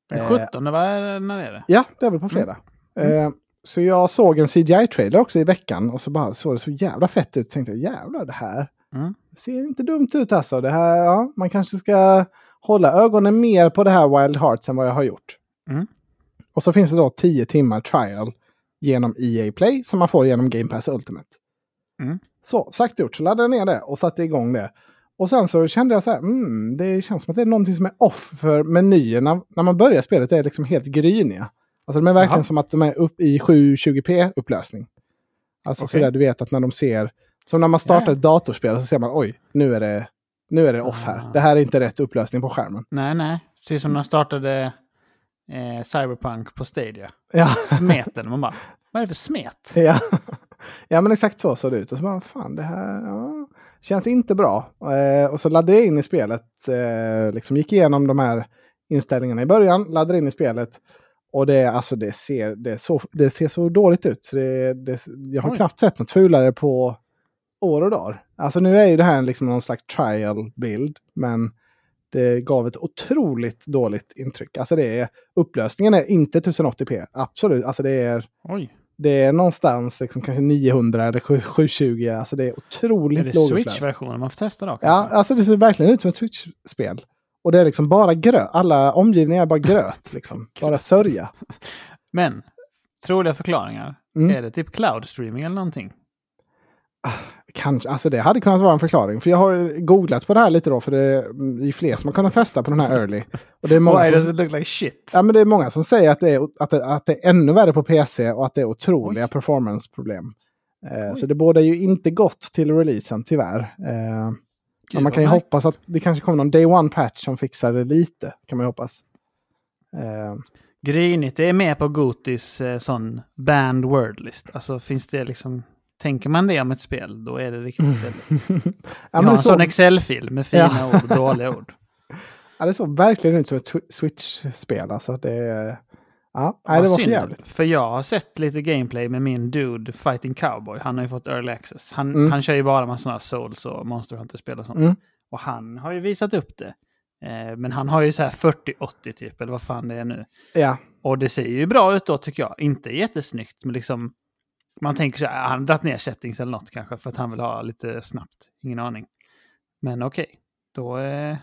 Den Eh, 17, vad är, när är det? Ja, det är väl på fredag. Eh, så jag såg en CGI-trailer också i veckan och så bara såg det så jävla fett ut. Så tänkte jag, jävlar det här Mm. det ser inte dumt ut alltså. Det här, ja, man kanske ska hålla ögonen mer på det här Wild Hearts än vad jag har gjort. Mm. Och så finns det då 10 timmar trial genom EA Play som man får genom Game Pass Ultimate. Mm. Så, sagt och gjort, så laddade jag ner det och satte igång det. Och sen så kände jag så här, mm, det känns som att det är någonting som är off för menyerna. När man börjar spelet är liksom helt gryniga. Alltså de är verkligen Jaha. som att de är upp i 720p upplösning. Alltså Okej. sådär du vet att när de ser, som när man startar ett datorspel så ser man oj, nu är det, nu är det off här. Det här är inte rätt upplösning på skärmen. Nej, nej. Precis som när de startade eh, Cyberpunk på Stadia. Ja, Smeten. Man bara, vad är det för smet? [LAUGHS] ja. ja men exakt så såg det ut. Och så bara, fan det här ja, känns inte bra. Eh, och så laddade jag in i spelet, eh, liksom gick igenom de här inställningarna i början, laddade in i spelet. Och det, alltså det, ser, det, så, det ser så dåligt ut. Så Det, det, jag har Oj. knappt sett något fulare på år och dagar. Alltså nu är ju det här liksom någon slags trial-bild. Men det gav ett otroligt dåligt intryck. Alltså det är, upplösningen är inte 1080p. Absolut. Alltså det är, Oj. det är någonstans liksom kanske 900 eller 7- 720. Alltså det är otroligt Är det lågupplöst. Switch-versionen man får testa då? Ja, kanske? alltså det ser verkligen ut som ett Switch-spel. Och det är liksom bara gröt. Alla omgivningar är bara gröt. [LAUGHS] Liksom. Bara sörja. Men, troliga förklaringar. Mm. Är det typ cloud streaming eller någonting? Kanske, alltså det hade kunnat vara en förklaring. För jag har googlat på det här lite då. För det är ju fler som har kunnat testa på den här early. Och det är många Why does som, it look like shit? ja, men det är många som säger att det, är, att, det, att det är ännu värre på PC och att det är otroliga performance-problem. Eh, så det båda ju inte gott till releasen tyvärr. Eh, men man kan ju hoppas att det kanske kommer någon day one patch som fixar det lite. Kan man ju hoppas. Eh, Grynigt, det är med på Gotis eh, sån band wordlist. Alltså finns det liksom... Tänker man det om ett spel, då är det riktigt väldigt... [LAUGHS] ja, Jag har en sån såg, Excel-fil med fina Ja. ord och dåliga ord. [LAUGHS] ja, det såg verkligen ut som ett Switch-spel. Alltså det, ja, nej, det var för synd, jävligt. För jag har sett lite gameplay med min dude Fighting Cowboy. Han har ju fått early access. Han, Mm. han kör ju bara med sådana Souls och Monster Hunter-spel och sånt. Mm. Och han har ju visat upp det. Eh, men han har ju så här 40-80 typ, eller vad fan det är nu. Ja, Och det ser ju bra ut då tycker jag. Inte jättesnyggt, men liksom... Man tänker så här, han har dragit ner settings eller något kanske för att han vill ha lite snabbt. Ingen aning. Men okej, då eh,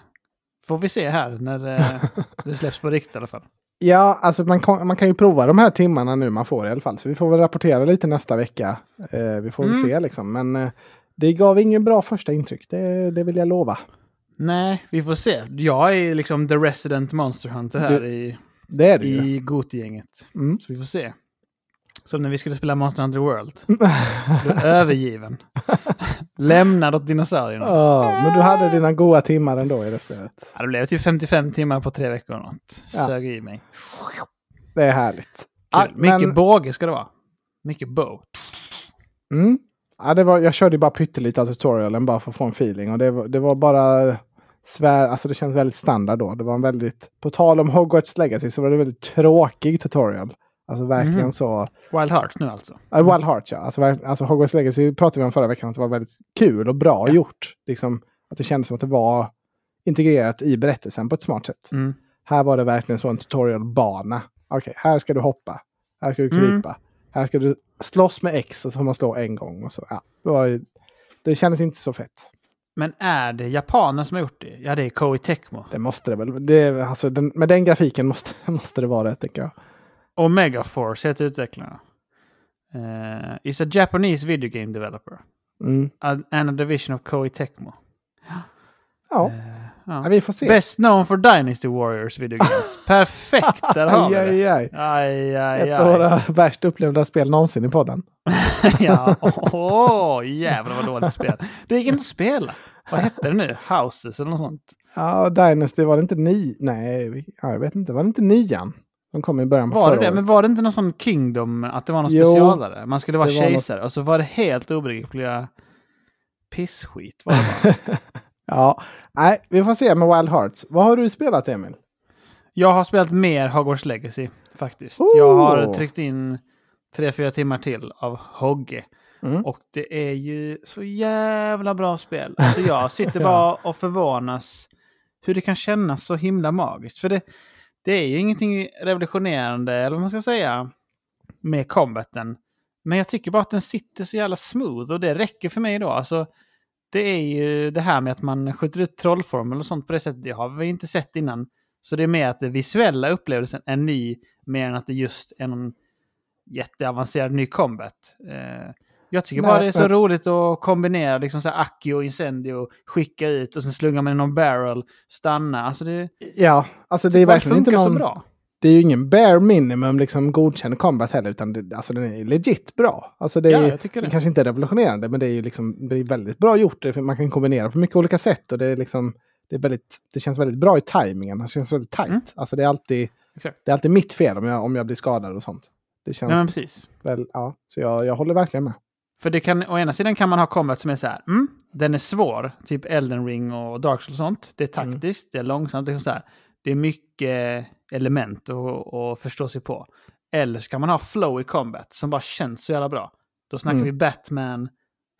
får vi se här när eh, det släpps på riktigt i alla fall. [LAUGHS] ja alltså man kan, man kan ju prova de här timmarna nu man får i alla fall. Så vi får väl rapportera lite nästa vecka. Eh, vi får väl Mm. se liksom. Men eh, det gav ingen bra första intryck, det, det vill jag lova. Nej, vi får se. Jag är liksom the resident monster hunter här Du- i, Det är det i Goti-gänget. Mm. Så vi får se. Som när vi skulle spela Monster Hunter World. Du är övergiven. [LAUGHS] Lämnad åt dinosaurierna. Ja, men du hade dina goda timmar ändå i det spelet. Ja, det blev typ 55 timmar på tre veckor något. Ja. Sög i mig. Det är härligt. Ja, Mycket men- båge ska det vara. Mycket bow. Mm. Ja, det var, jag körde bara pyttelite av tutorialen bara för att få en feeling. Och det var, det var bara svär, alltså det känns väldigt standard då. Det var en väldigt, på tal om Hogwarts Legacy så var det väldigt tråkig tutorial. Alltså verkligen Mhm. så. Wild Heart nu alltså. Uh, Wild Hearts ja. Alltså, alltså Hogwarts Legacy pratade vi om förra veckan att det var väldigt kul och bra Ja. gjort. Liksom, att det kändes som att det var integrerat i berättelsen på ett smart sätt. Mm. Här var det verkligen så en tutorialbana. Okej, här ska du hoppa. Här ska du Mm. krypa. Här ska du slåss med X och så får man slå en gång. Och så. Ja, det, var, det kändes inte så fett. Men är det japaner som har gjort det? Ja, det är Koei Tecmo. Det måste det väl. Det, alltså, den, med den grafiken måste, [LAUGHS] måste det vara det, tycker jag. Och Megaforce heter utvecklarna. Uh, is a Japanese video game developer. Mm. And a division of Koei Tecmo. Ja, Eh, ja, vi får se. Best known for Dynasty Warriors video games. [LAUGHS] Perfekt, där har vi det. aj, aj. Aj, Ett av våra värst upplevda spel någonsin i podden. [LAUGHS] ja, åh, jävlar vad dåligt spel. Det gick inte att spela. Vad hette det nu? Houses eller något sånt? Ja, Dynasty var det inte ni... Nej, jag vet inte. Var det inte nian? De kom i början på Var det det? året. Men var det inte någon sån Kingdom, att det var någon Jo, specialare? Man skulle vara var något- kejsare och så var det helt obegripliga pissskit. Var det bara. [LAUGHS] Ja, nej, vi får se med Wild Hearts. Vad har du spelat, Emil? Jag har spelat mer Hogwarts Legacy faktiskt. Oh! Jag har tryckt in tre fyra timmar till av Hogge. Mm. Och det är ju så jävla bra spel. Alltså jag sitter [LAUGHS] bara och förvånas hur det kan kännas så himla magiskt. För det, det är ju ingenting revolutionerande, eller vad man ska säga, med combaten. Men jag tycker bara att den sitter så jävla smooth och det räcker för mig då. Alltså, det är ju det här med att man skjuter ut trollformel och sånt på det sättet. Det har vi inte sett innan. Så det är mer att den visuella upplevelsen är ny, mer än att det just är någon jätteavancerad ny combat. Eh, jag tycker Nej, bara det är så men- roligt att kombinera liksom så här Aki och Incendio, skicka ut och sen slunga med någon barrel, stanna. Alltså det, Ja, alltså det är verkligen inte någon... så bra. Det är ju ingen bare minimum liksom godkänd combat heller, utan det, alltså den är legit bra. Alltså det är, Ja, det. det kanske inte är revolutionerande, men det är ju liksom, det är väldigt bra gjort. Man kan kombinera på mycket olika sätt och det är liksom, det är väldigt, det känns väldigt bra i tajmingen. Det känns väldigt tajt. Mm. Alltså det är alltid, Exakt. det är alltid mitt fel om jag, om jag blir skadad och sånt. Det känns Ja, precis. väl, ja, så jag, jag håller verkligen med. För det kan, å ena sidan kan man ha combat som är så här, mm, den är svår, typ Elden Ring och Dark Souls och sånt. Det är Mm. taktiskt, det är långsamt, det är, så här, det är mycket element att, förstå sig på. Eller så kan man ha flow i combat som bara känns så jävla bra. Då snackar Mm. vi Batman,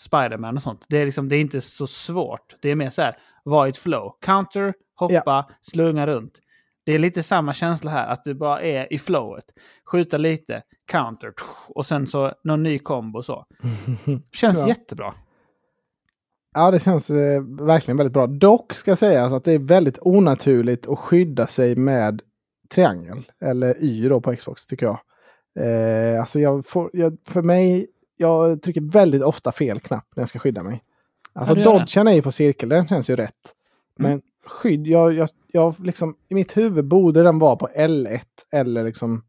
Spiderman och sånt. Det är, liksom, det är inte så svårt. Det är mer så här, vara i ett flow. Counter, hoppa, slunga runt. Det är lite samma känsla här, att du bara är i flowet. Skjuta lite, counter, och sen så någon ny kombo så. [LAUGHS] Känns Ja. jättebra. Ja, det känns eh, verkligen väldigt bra. Dock ska sägas att det är väldigt onaturligt att skydda sig med triangel, eller Y då på Xbox tycker jag. Eh, alltså jag får, jag, för mig, jag trycker väldigt ofta fel knapp när jag ska skydda mig. Alltså det. dodgen är ju på cirkel, den känns ju rätt. Mm. Skydd, jag, jag, jag liksom, i mitt huvud borde den vara på L1 eller liksom,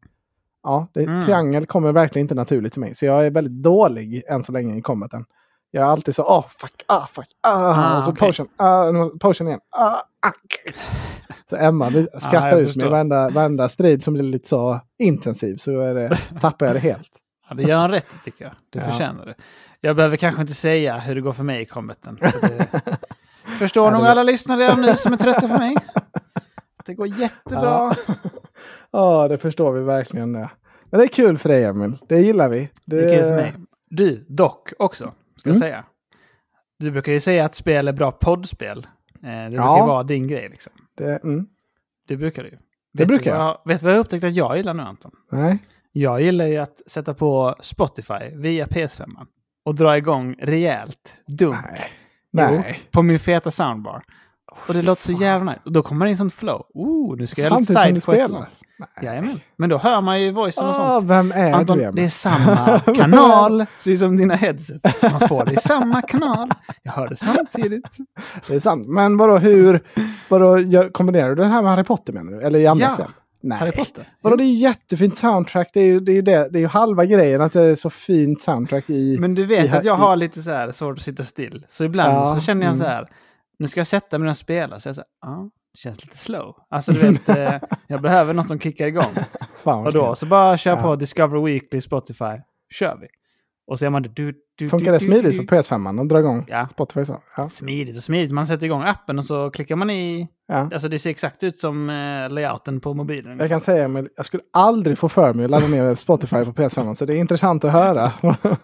ja, det, Mm. triangel kommer verkligen inte naturligt till mig. Så jag är väldigt dålig än så länge i combaten. Jag är alltid så, ah fuck, ah fuck, ah, Ah, och så okej. potion, ah, potion igen, ah, ack. Så Emma vi [LAUGHS] skrattar jag ut mig varenda, varenda strid som blir lite så intensiv så är det, [LAUGHS] tappar jag det helt. Ja, det gör han rätt tycker jag. Det Ja. förtjänar det. Jag behöver kanske inte säga hur det går för mig i kombeten. för Det... [LAUGHS] Förstår nog det- alla lyssnare redan nu som är trötta på mig. [LAUGHS] Det går jättebra. Ja. Ja, det förstår vi verkligen. Det. Men det är kul för dig Emil. Det gillar vi. Det är kul för mig. Du, dock också, ska jag Mm. säga. Du brukar ju säga att spel är bra poddspel. Eh, det brukar Ja. ju vara din grej liksom. Det, mm. Det brukar du ju. Det vet brukar jag. Vet du vad jag har upptäckt att jag gillar nu Anton? Nej. Jag gillar ju att sätta på Spotify via PS5 och dra igång rejält dumt Nej. Jo, Nej. på min feta soundbar. Och det låter så jävla nice. Och då kommer det in sånt flow. Oh, nu ska jag göra lite sånt. Jajamän. Men då hör man ju voicen och Ah, sånt. vem är Anton, du det är samma [LAUGHS] kanal, så som dina headset. Man får det i samma kanal. Jag hör det samtidigt. Det är sant. Men vadå, hur vadå, kombinerar du det här med Harry Potter menar du? Eller i andra Ja. spel? Nej. Harry Potter. Vadå, det är ju jättefint soundtrack. Det är ju, det är ju, det, det är ju halva grejen att det är så fint soundtrack i... Men du i vet här- att jag har lite så här svårt att sitta still. Så ibland Ja, så känner jag mm. så här, nu ska jag sätta mig och spela. Så jag säger, ja, det känns lite slow. Alltså du vet, eh, [LAUGHS] jag behöver något som kickar igång. [LAUGHS] Fan Och då så bara kör Ja. på Discover Weekly, Spotify, kör vi. Och så är man det. Du, du, Funkar det smidigt du. på PS5 att dra igång Ja. Spotify så? Ja. Smidigt och smidigt. Man sätter igång appen och så klickar man i. ja. Alltså det ser exakt ut som eh, layouten på mobilen. Jag kan säga, men jag skulle aldrig få för mig att ladda ner Spotify på PS5, så det är intressant att höra. [LAUGHS]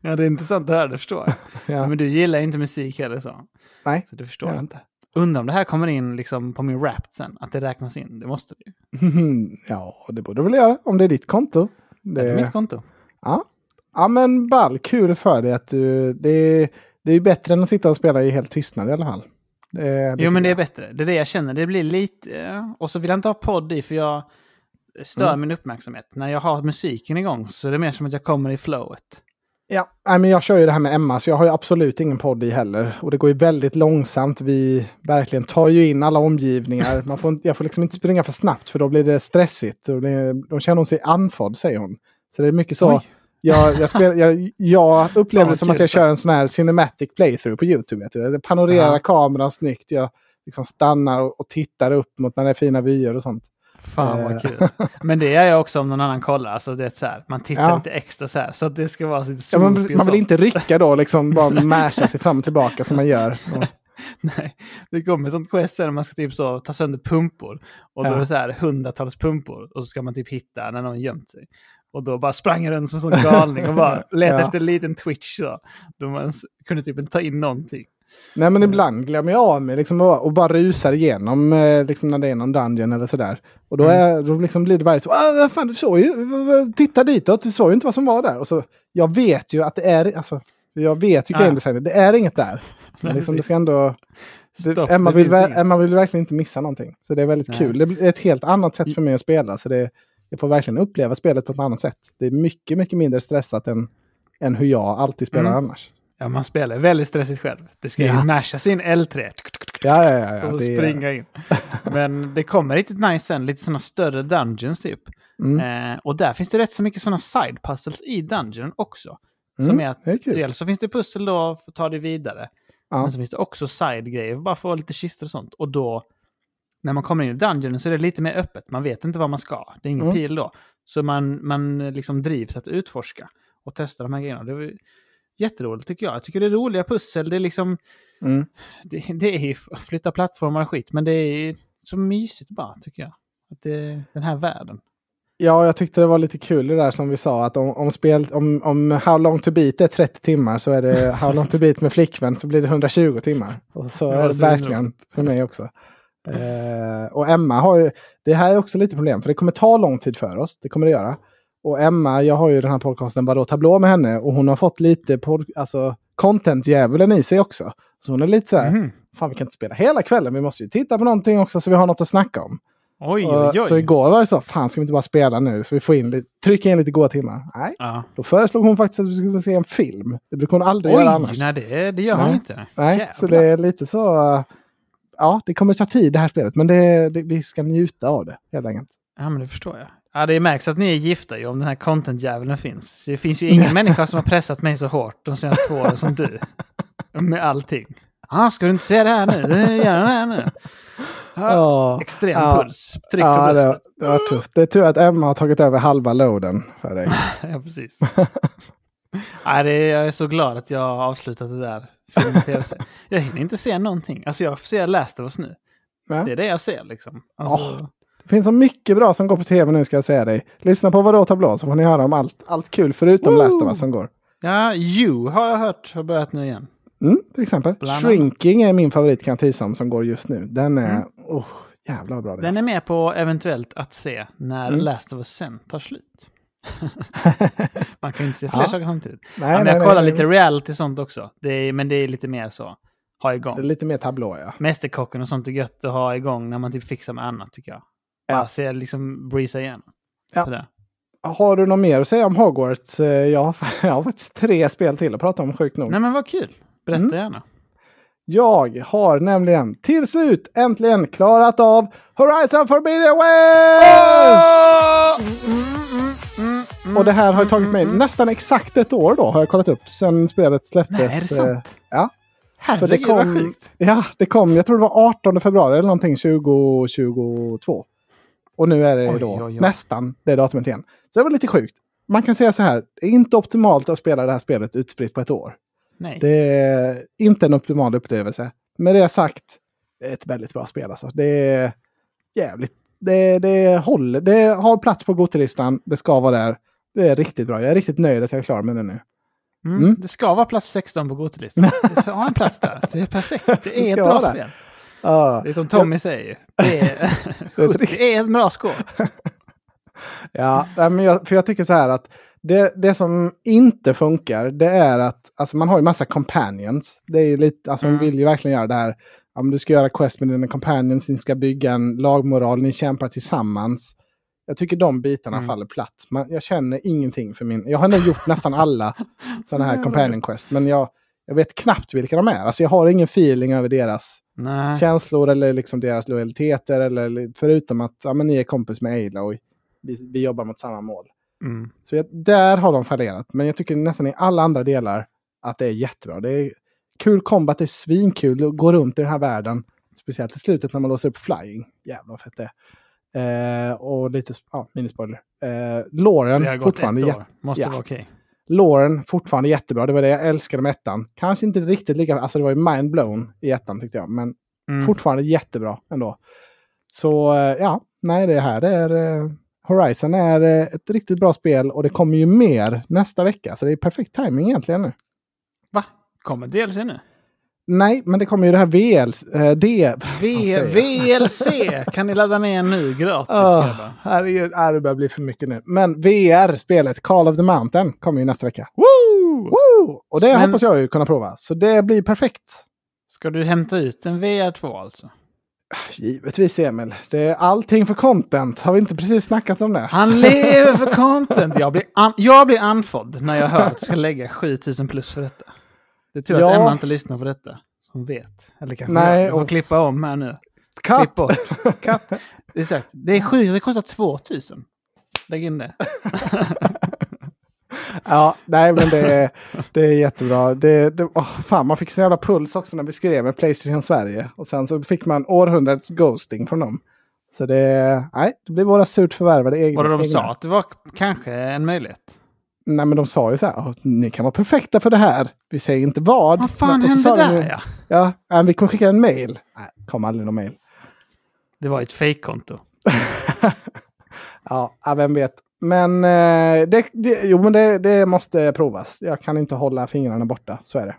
Ja, det är intressant det här, det förstår jag. ja. Men du gillar inte musik heller så. Nej, Så det förstår jag inte. Undrar om det här kommer in liksom på min Wrapped sen. Att det räknas in. Det måste det ju. [LAUGHS] ja, det borde du väl göra om det är ditt konto. Det är mitt konto. Ja. ja, men ball, kul för dig att du... Det är, det är ju bättre än att sitta och spela i helt tystnad i alla fall. Det, det Jo, men det är bättre. Det är det jag känner. Det blir lite... eh, Och så vill jag inte ha podd i för jag stör Mm. min uppmärksamhet. När jag har musiken igång så är det mer som att jag kommer i flowet. Ja, nej, men jag kör ju det här med Emma, så jag har ju absolut ingen podd i heller. Och det går ju väldigt långsamt. Vi verkligen tar ju in alla omgivningar. Man får, jag får liksom inte springa för snabbt, för då blir det stressigt. Och det, då känner hon sig andfådd, säger hon. Så det är mycket så. Oj. Jag, jag, spel, jag, jag [LAUGHS] upplever Fan, det som att jag kör en sån här cinematic playthrough på YouTube. Vet du. Jag panorerar Ja. kameran snyggt. Jag liksom stannar och, och tittar upp mot när det är fina vyer och sånt. Fan Eh. vad kul. Men det är jag också om någon annan kollar. Alltså det är så här, man tittar Ja. lite extra så här. Så att det ska vara lite Ja, man, man vill inte rycka då, liksom bara [LAUGHS] masha sig fram och tillbaka som man gör. [LAUGHS] Nej, det kommer ett sånt quest sen när man ska typ så ta sönder pumpor. Och då Ja. är det så här hundratals pumpor. Och så ska man typ hitta när någon gömt sig. Och då bara sprang jag runt som en galning och bara [LAUGHS] letade Ja. efter en liten twitch. Så, då man kunde typ inte ta in någonting. Nej men ibland glömmer jag av mig liksom, och, bara rusar igenom eh, liksom, när det är någon dungeon eller sådär. Och då, är, då liksom blir det varje så, ah, vad fan du såg ju, titta ditåt, du såg ju inte vad som var där. Och så, jag vet ju att det är, alltså, jag vet ju game designer, det är inget där. [LAUGHS] Men liksom, det ska ändå, det, Stopp, Emma, vill. Emma vill verkligen inte missa någonting. Så det är väldigt Nej. kul. Det blir ett helt annat sätt för mig att spela. Så det, jag får verkligen uppleva spelet på ett annat sätt. Det är mycket, mycket mindre stressat än, än hur jag alltid spelar Mm. annars. Ja, man spelar väldigt stressigt själv. Det ska Ja. ju masha sin L3 Ja, ja, ja. ja och det är- springa in. [LAUGHS] Men det kommer riktigt nice sen, lite sådana större dungeons typ. Mm. Eh, och där finns det rätt så mycket sådana side puzzles i dungeon också. Som Mm, är att det är dels så finns det pussel då för att ta dig vidare. Ja. Men så finns det också side-grejer, bara få lite kistor och sånt. Och då, när man kommer in i dungeonen så är det lite mer öppet. Man vet inte vad man ska. Det är ingen Mm. pil då. Så man, man liksom drivs att utforska och testa de här grejerna. Det var jätteroligt tycker jag. Jag tycker det är roliga pussel. Det är liksom, Mm. det, det är ju flytta plattformar och skit, men det är så mysigt bara tycker jag. Att det, den här världen. Ja, jag tyckte det var lite kul det där som vi sa att om, om, spel, om, om How long to beat är 30 timmar så är det How long to beat med flickvän så blir det 120 timmar. Och så Ja, är det så är det verkligen för mig också. Eh, och Emma har ju, det här är också lite problem för det kommer ta lång tid för oss, det kommer det göra. Och Emma, jag har ju den här podcasten Vadå tablå med henne och hon har fått lite pod, alltså, content-djävulen i sig också. Så hon är lite så här, Mhm. fan vi kan inte spela hela kvällen, vi måste ju titta på någonting också så vi har något att snacka om. Oj, oj, oj. Så igår var det så, fan ska vi inte bara spela nu så vi får in lite, trycka in lite goda timmar? Nej, Ja. då föreslog hon faktiskt att vi skulle se en film. Det brukar hon aldrig göra Oj, annars. nej det, det gör hon Nej. inte. Nej, så Jävlar. det är lite så, ja det kommer ta tid det här spelet, men det, det, vi ska njuta av det helt enkelt. Ja, men det förstår jag. Ja, det märks att ni är gifta ju om den här content-djävulen finns. Det finns ju ingen [LAUGHS] människa som har pressat mig så hårt de senaste två åren som du. Med allting. Ah, ska du inte säga det här nu? Gör det här nu. Ja. Extrem Ja. puls. Tryck för Ja, det, bröstet. det var tufft. Det är tur att Emma har tagit över halva loaden för dig. [LAUGHS] ja, precis. Nej, det jag är så glad att jag har avslutat det där. Film jag hinner inte se någonting. Alltså jag ser Last of Us nu. Ja. Det är det jag ser liksom. Alltså, Det finns så mycket bra som går på tv nu ska jag säga dig. Lyssna på Vadå tablå så får ni höra om allt, allt kul förutom Woo! Last of Us som går. Ja, You har jag hört har börjat nu igen. Mm, till exempel. Bland Shrinking är min favorit kan jag tisa om som går just nu. Den är... Mm. Oh, jävlar vad bra Den är med på eventuellt att se när Mm. Last of Us sen tar slut. [LAUGHS] Man kan ju inte se fler Ja. saker samtidigt. Nej, Ja, men nej, jag kollar nej, lite visst. reality sånt också. Det är, men det är lite mer så, ha Det är igång. lite mer tablå ja. Mästerkocken och sånt är gött att ha igång när man typ fixar med annat tycker jag. Bara Ja. se liksom breeza igenom. Ja. Sådär. Har du något mer att säga om Hogwarts? Eh, Jag har, [LAUGHS] jag har faktiskt tre spel till att prata om sjukt nog. Nej men vad kul. Berätta Mm. gärna. Jag har nämligen till slut äntligen klarat av Horizon Forbidden West! Och det här har tagit mig nästan exakt ett år då har jag kollat upp sen spelet släpptes. Nej, är det sant? Eh, Ja. För Herregud det vad kom, sjukt. ja, det kom, jag tror det var 18 februari eller någonting 2022. Och nu är det Oj, då oj, oj. nästan det datumet igen. Så det var lite sjukt. Man kan säga så här, det är inte optimalt att spela det här spelet utspritt på ett år. Nej. Det är inte en optimal upplevelse. Med det sagt, det är ett väldigt bra spel alltså. Det är jävligt, det, det håller, det har plats på Gotelistan, det ska vara där. Det är riktigt bra, jag är riktigt nöjd att jag är klar med det nu. Mm. Mm. Det ska vara plats 16 på Gotelistan. [LAUGHS] Det ska ha en plats där. Det är perfekt. Det är ett bra spel. Ja. Det är som Tommy säger. Det är, [LAUGHS] [LAUGHS] det är ett bra score. Ja, men jag, för jag tycker så här att det, det som inte funkar, det är att alltså man har ju massa companions. Det är ju lite, alltså Mm. man vill ju verkligen göra det här. Om du ska göra quest med dina companions, ni ska bygga en lagmoral, ni kämpar tillsammans. Jag tycker de bitarna Mm. faller platt. Man, jag känner ingenting för min... Jag har nog gjort nästan alla [LAUGHS] sådana här companion quest, men jag, jag vet knappt vilka de är. Alltså jag har ingen feeling över deras Nej. känslor eller liksom deras lojaliteter. Eller, förutom att ja, men ni är kompis med Ayla och vi, vi jobbar mot samma mål. Mm. Så jag, där har de fallerat. Men jag tycker nästan i alla andra delar att det är jättebra. Det är kul combat, det är svinkul att gå runt i den här världen. Speciellt i slutet när man låser upp flying. Jävlar vad fett det är. Eh, och lite, ja, minispoiler. Eh, Lauren fortfarande, ett jä- år. Måste ja. vara okej. Lauren fortfarande jättebra. Det var det jag älskade med ettan. Kanske inte riktigt lika, alltså det var ju mind blown i ettan tyckte jag. Men Mm. fortfarande jättebra ändå. Så eh, ja, nej det här är... eh, Horizon är eh, ett riktigt bra spel och det kommer ju mer nästa vecka. Så det är perfekt timing egentligen nu. Va? Kommer DLC nu? Nej, men det kommer ju det här VL... Eh, D... V-? VLC kan ni ladda ner nu gratis. Oh, herregud, ah, det börjar bli för mycket nu. Men VR-spelet Call of the Mountain kommer ju nästa vecka. Woo! Woo! Och det Men- hoppas jag ju kunna prova. Så det blir perfekt. Ska du hämta ut en VR2 alltså? Givetvis Emil. Det är allting för content. Har vi inte precis snackat om det? Han lever för [LAUGHS] content! Jag blir, an- jag blir andfådd när jag hör att du ska lägga 7000 plus för detta. Det är tur Ja. att Emma inte lyssnar på detta. Som vet. Eller kanske Nej, du får och- klippa om här nu. Katt! Katt. Exakt. Det är sjukt, det kostar 2000. Lägg in det. [LAUGHS] Ja, nej men det är, det är jättebra. Det, det, åh, fan, man fick så jävla puls också när vi skrev med Playstation Sverige. Och sen så fick man århundradets ghosting från dem. Så det, nej, det blir våra surt förvärvade egna. Var det de egna. sa att det var kanske en möjlighet? Nej men de sa ju så här, "Åh, ni kan vara perfekta för det här. Vi säger inte vad. Vad fan Men- hände de där ju, ja? Ja, vi kommer skicka en mail. Nej, kom aldrig någon mail. Det var ett fejkkonto. [LAUGHS] Ja, vem vet. Men, eh, det, det, jo, men det, det måste provas. Jag kan inte hålla fingrarna borta, så är det.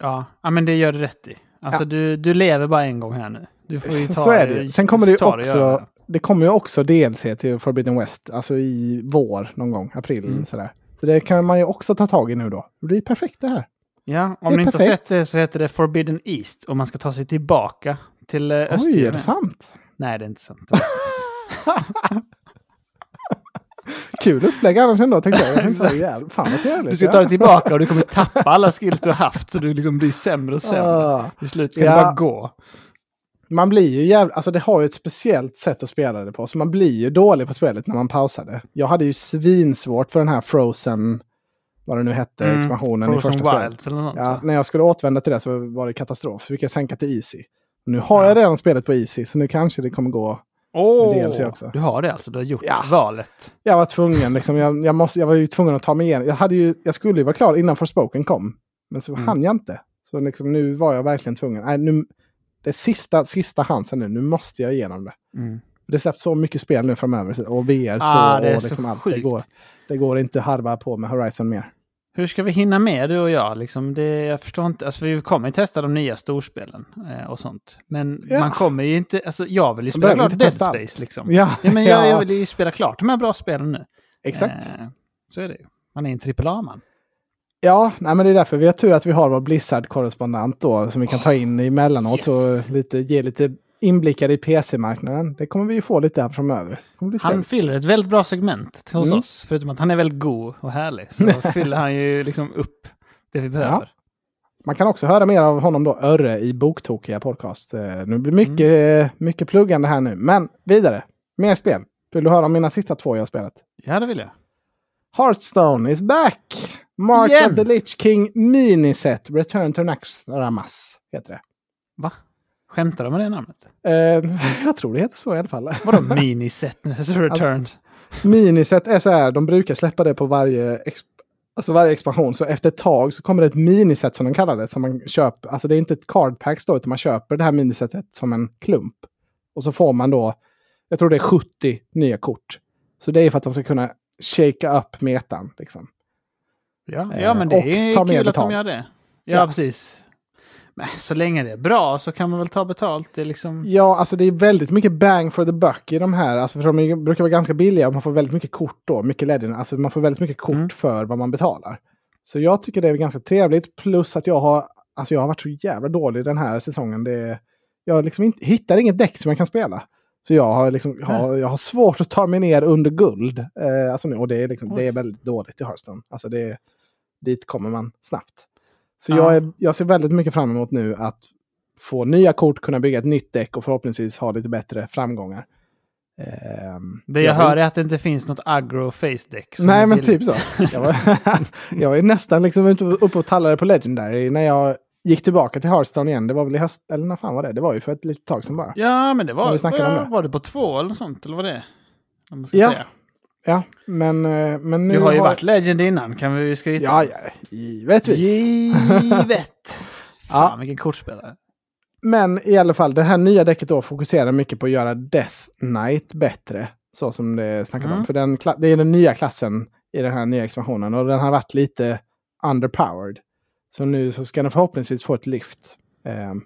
Ja, ja men det gör du rätt i. Alltså Ja. du, du lever bara en gång här nu. Du får ju [LAUGHS] ta Så är det. Sen kommer det ju också. Det kommer ju också DLC till Forbidden West, alltså i vår någon gång, april Mm. sådär. Så det kan man ju också ta tag i nu då. Det blir perfekt det här. Ja, om ni inte har sett det så heter det Forbidden East och man ska ta sig tillbaka till eh, Oj, är Östtimor. det sant? Nej, det är inte sant. [LAUGHS] Kul upplägg annars ändå, tänkte jag. [LAUGHS] jag tänkte, fan vad trevligt. Du ska ta dig tillbaka och du kommer tappa alla skills du har haft så du liksom blir sämre och sämre. Ah. Till slut kan Ja. du bara gå. Man blir ju jävligt, alltså det har ju ett speciellt sätt att spela det på. Så man blir ju dålig på spelet när man pausar det. Jag hade ju svinsvårt för den här Frozen, vad det nu hette, expansionen i Mm. Frozen första spelet. Wilds eller något. Ja, när jag skulle återvända till det så var det katastrof. Fick jag sänka till Easy. Nu har jag Ja. redan spelet på Easy, så nu kanske det kommer gå. Åh, DLC också. Du har det alltså? Du har gjort Ja. valet? Jag var tvungen, liksom, jag, jag, måste, jag var ju tvungen att ta mig igen. Jag, hade ju, jag skulle ju vara klar innan Forspoken kom. Men så Mm. hann jag inte. Så liksom, nu var jag verkligen tvungen. Nej, nu, det är sista, sista chansen nu. Nu måste jag igenom det. Mm. Det släpps så mycket spel nu framöver. Och VR2 Ah, det är och liksom allt. Det går, det går inte harva på med Horizon mer. Hur ska vi hinna med du och jag? Liksom det, jag förstår inte. Alltså, vi kommer ju testa de nya storspelen eh, och sånt. Men Ja. man kommer ju inte... Alltså, jag vill ju spela klart Dead allt. Space liksom. Ja, Ja, men jag, [LAUGHS] ja, jag vill ju spela klart de här bra spelen nu. exakt. Eh, så är det ju. Man är en AAA-man. Ja, nej, men det är därför vi har tur att vi har vår Blizzard-korrespondent då som vi kan ta in emellanåt Yes. och lite, ge lite inblickar i PC-marknaden. Det kommer vi ju få lite här framöver. Han fyller ett väldigt bra segment hos Mm. oss. Förutom att han är väldigt god och härlig. Så [LAUGHS] fyller han ju liksom upp det vi behöver. Man kan också höra mer av honom då, Örre, i Boktokiga podcast. Eh, Nu blir mycket, Mm. mycket pluggande här nu. Men vidare, mer spel. Vill du höra om mina sista två jag har spelat? Ja, det vill jag. Hearthstone is back! March Igen! of the Lich King Miniset Return to Naxxramas heter det. Va? Skämtar de med det namnet? Eh, [LAUGHS] jag tror det heter så i alla fall. Vadå [LAUGHS] miniset? Return? Miniset är så här, de brukar släppa det på varje, alltså varje expansion. Så efter ett tag så kommer det ett miniset som de kallar det. Som man köper, alltså det är inte ett card pack då, utan man köper det här minisetet som en klump. Och så får man då, jag tror det är 70 nya kort. Så det är för att de ska kunna shakea upp metan. Liksom. Ja, Eh, ja men det och är kul att de gör det. Ja, Ja. precis. Men så länge det är bra så kan man väl ta betalt. Det är liksom... Ja, alltså det är väldigt mycket bang for the buck i de här. Alltså för de är- brukar vara ganska billiga och man får väldigt mycket kort då. Mycket legend. Alltså man får väldigt mycket kort Mm. för vad man betalar. Så jag tycker det är ganska trevligt. Plus att jag har, alltså jag har varit så jävla dålig den här säsongen. Det, jag liksom inte, hittar inget däck som jag kan spela. Så jag har, liksom, jag har, jag har svårt att ta mig ner under guld. Eh, alltså nu, och det är, liksom, det är väldigt dåligt i Hearthstone. Alltså det, dit kommer man snabbt. Så Ja. jag, är, jag ser väldigt mycket fram emot nu att få nya kort, kunna bygga ett nytt däck och förhoppningsvis ha lite bättre framgångar. Ehm, Det jag vill- hör är att det inte finns något aggro face deck. Nej, men typ så. Jag var, [LAUGHS] [LAUGHS] jag var ju nästan liksom uppe och tallade på Legendary när jag gick tillbaka till Hearthstone igen. Det var väl i höst, eller när fan var det? Det var ju för ett litet tag sedan bara. Ja, men det var... vi snackade om var, det. var det på två eller sånt? Eller vad det? Om man ska Ja, säga. Ja, men, eh, men nu Du har ju varit legend innan, kan vi skryta Ja, ja, givetvis. Givet! [LAUGHS] Ja. Fan, vilken kortspelare. Men i alla fall, det här nya däcket då fokuserar mycket på att göra Death Knight bättre. Så som det snackat Mm. om. För den, det är den nya klassen i den här nya expansionen. Och den har varit lite underpowered. Så nu så ska den förhoppningsvis få ett lyft. Ehm,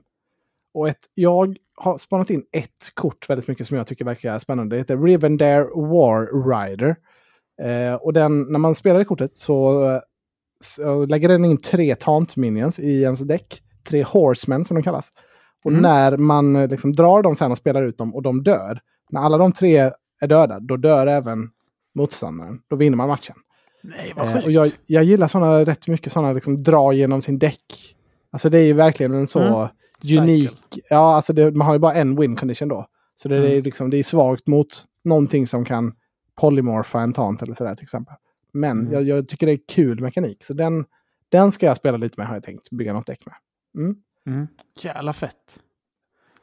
och ett, jag har spanat in ett kort väldigt mycket som jag tycker verkar spännande. Det heter Rivendare War Rider. Eh, och den, när man spelar det kortet så, så lägger den in tre taunt minions i ens däck. Tre horsemen som de kallas. Och Mm. när man eh, liksom drar dem sen och spelar ut dem och de dör. När alla de tre är döda, då dör även motståndaren. Då vinner man matchen. Nej, vad Eh, sjukt. och jag, jag gillar såna, rätt mycket sådana liksom, dra genom sin däck. Alltså det är ju verkligen en så Mm. unik... Ja, alltså det, man har ju bara en win condition då. Så det, är, Mm. liksom, det är svagt mot någonting som kan polymorfa en tant eller sådär till exempel. Men Mm. jag, jag tycker det är kul mekanik. Så den, den ska jag spela lite med har jag tänkt. Bygga något däck med. Mm. Mm. Jävla fett.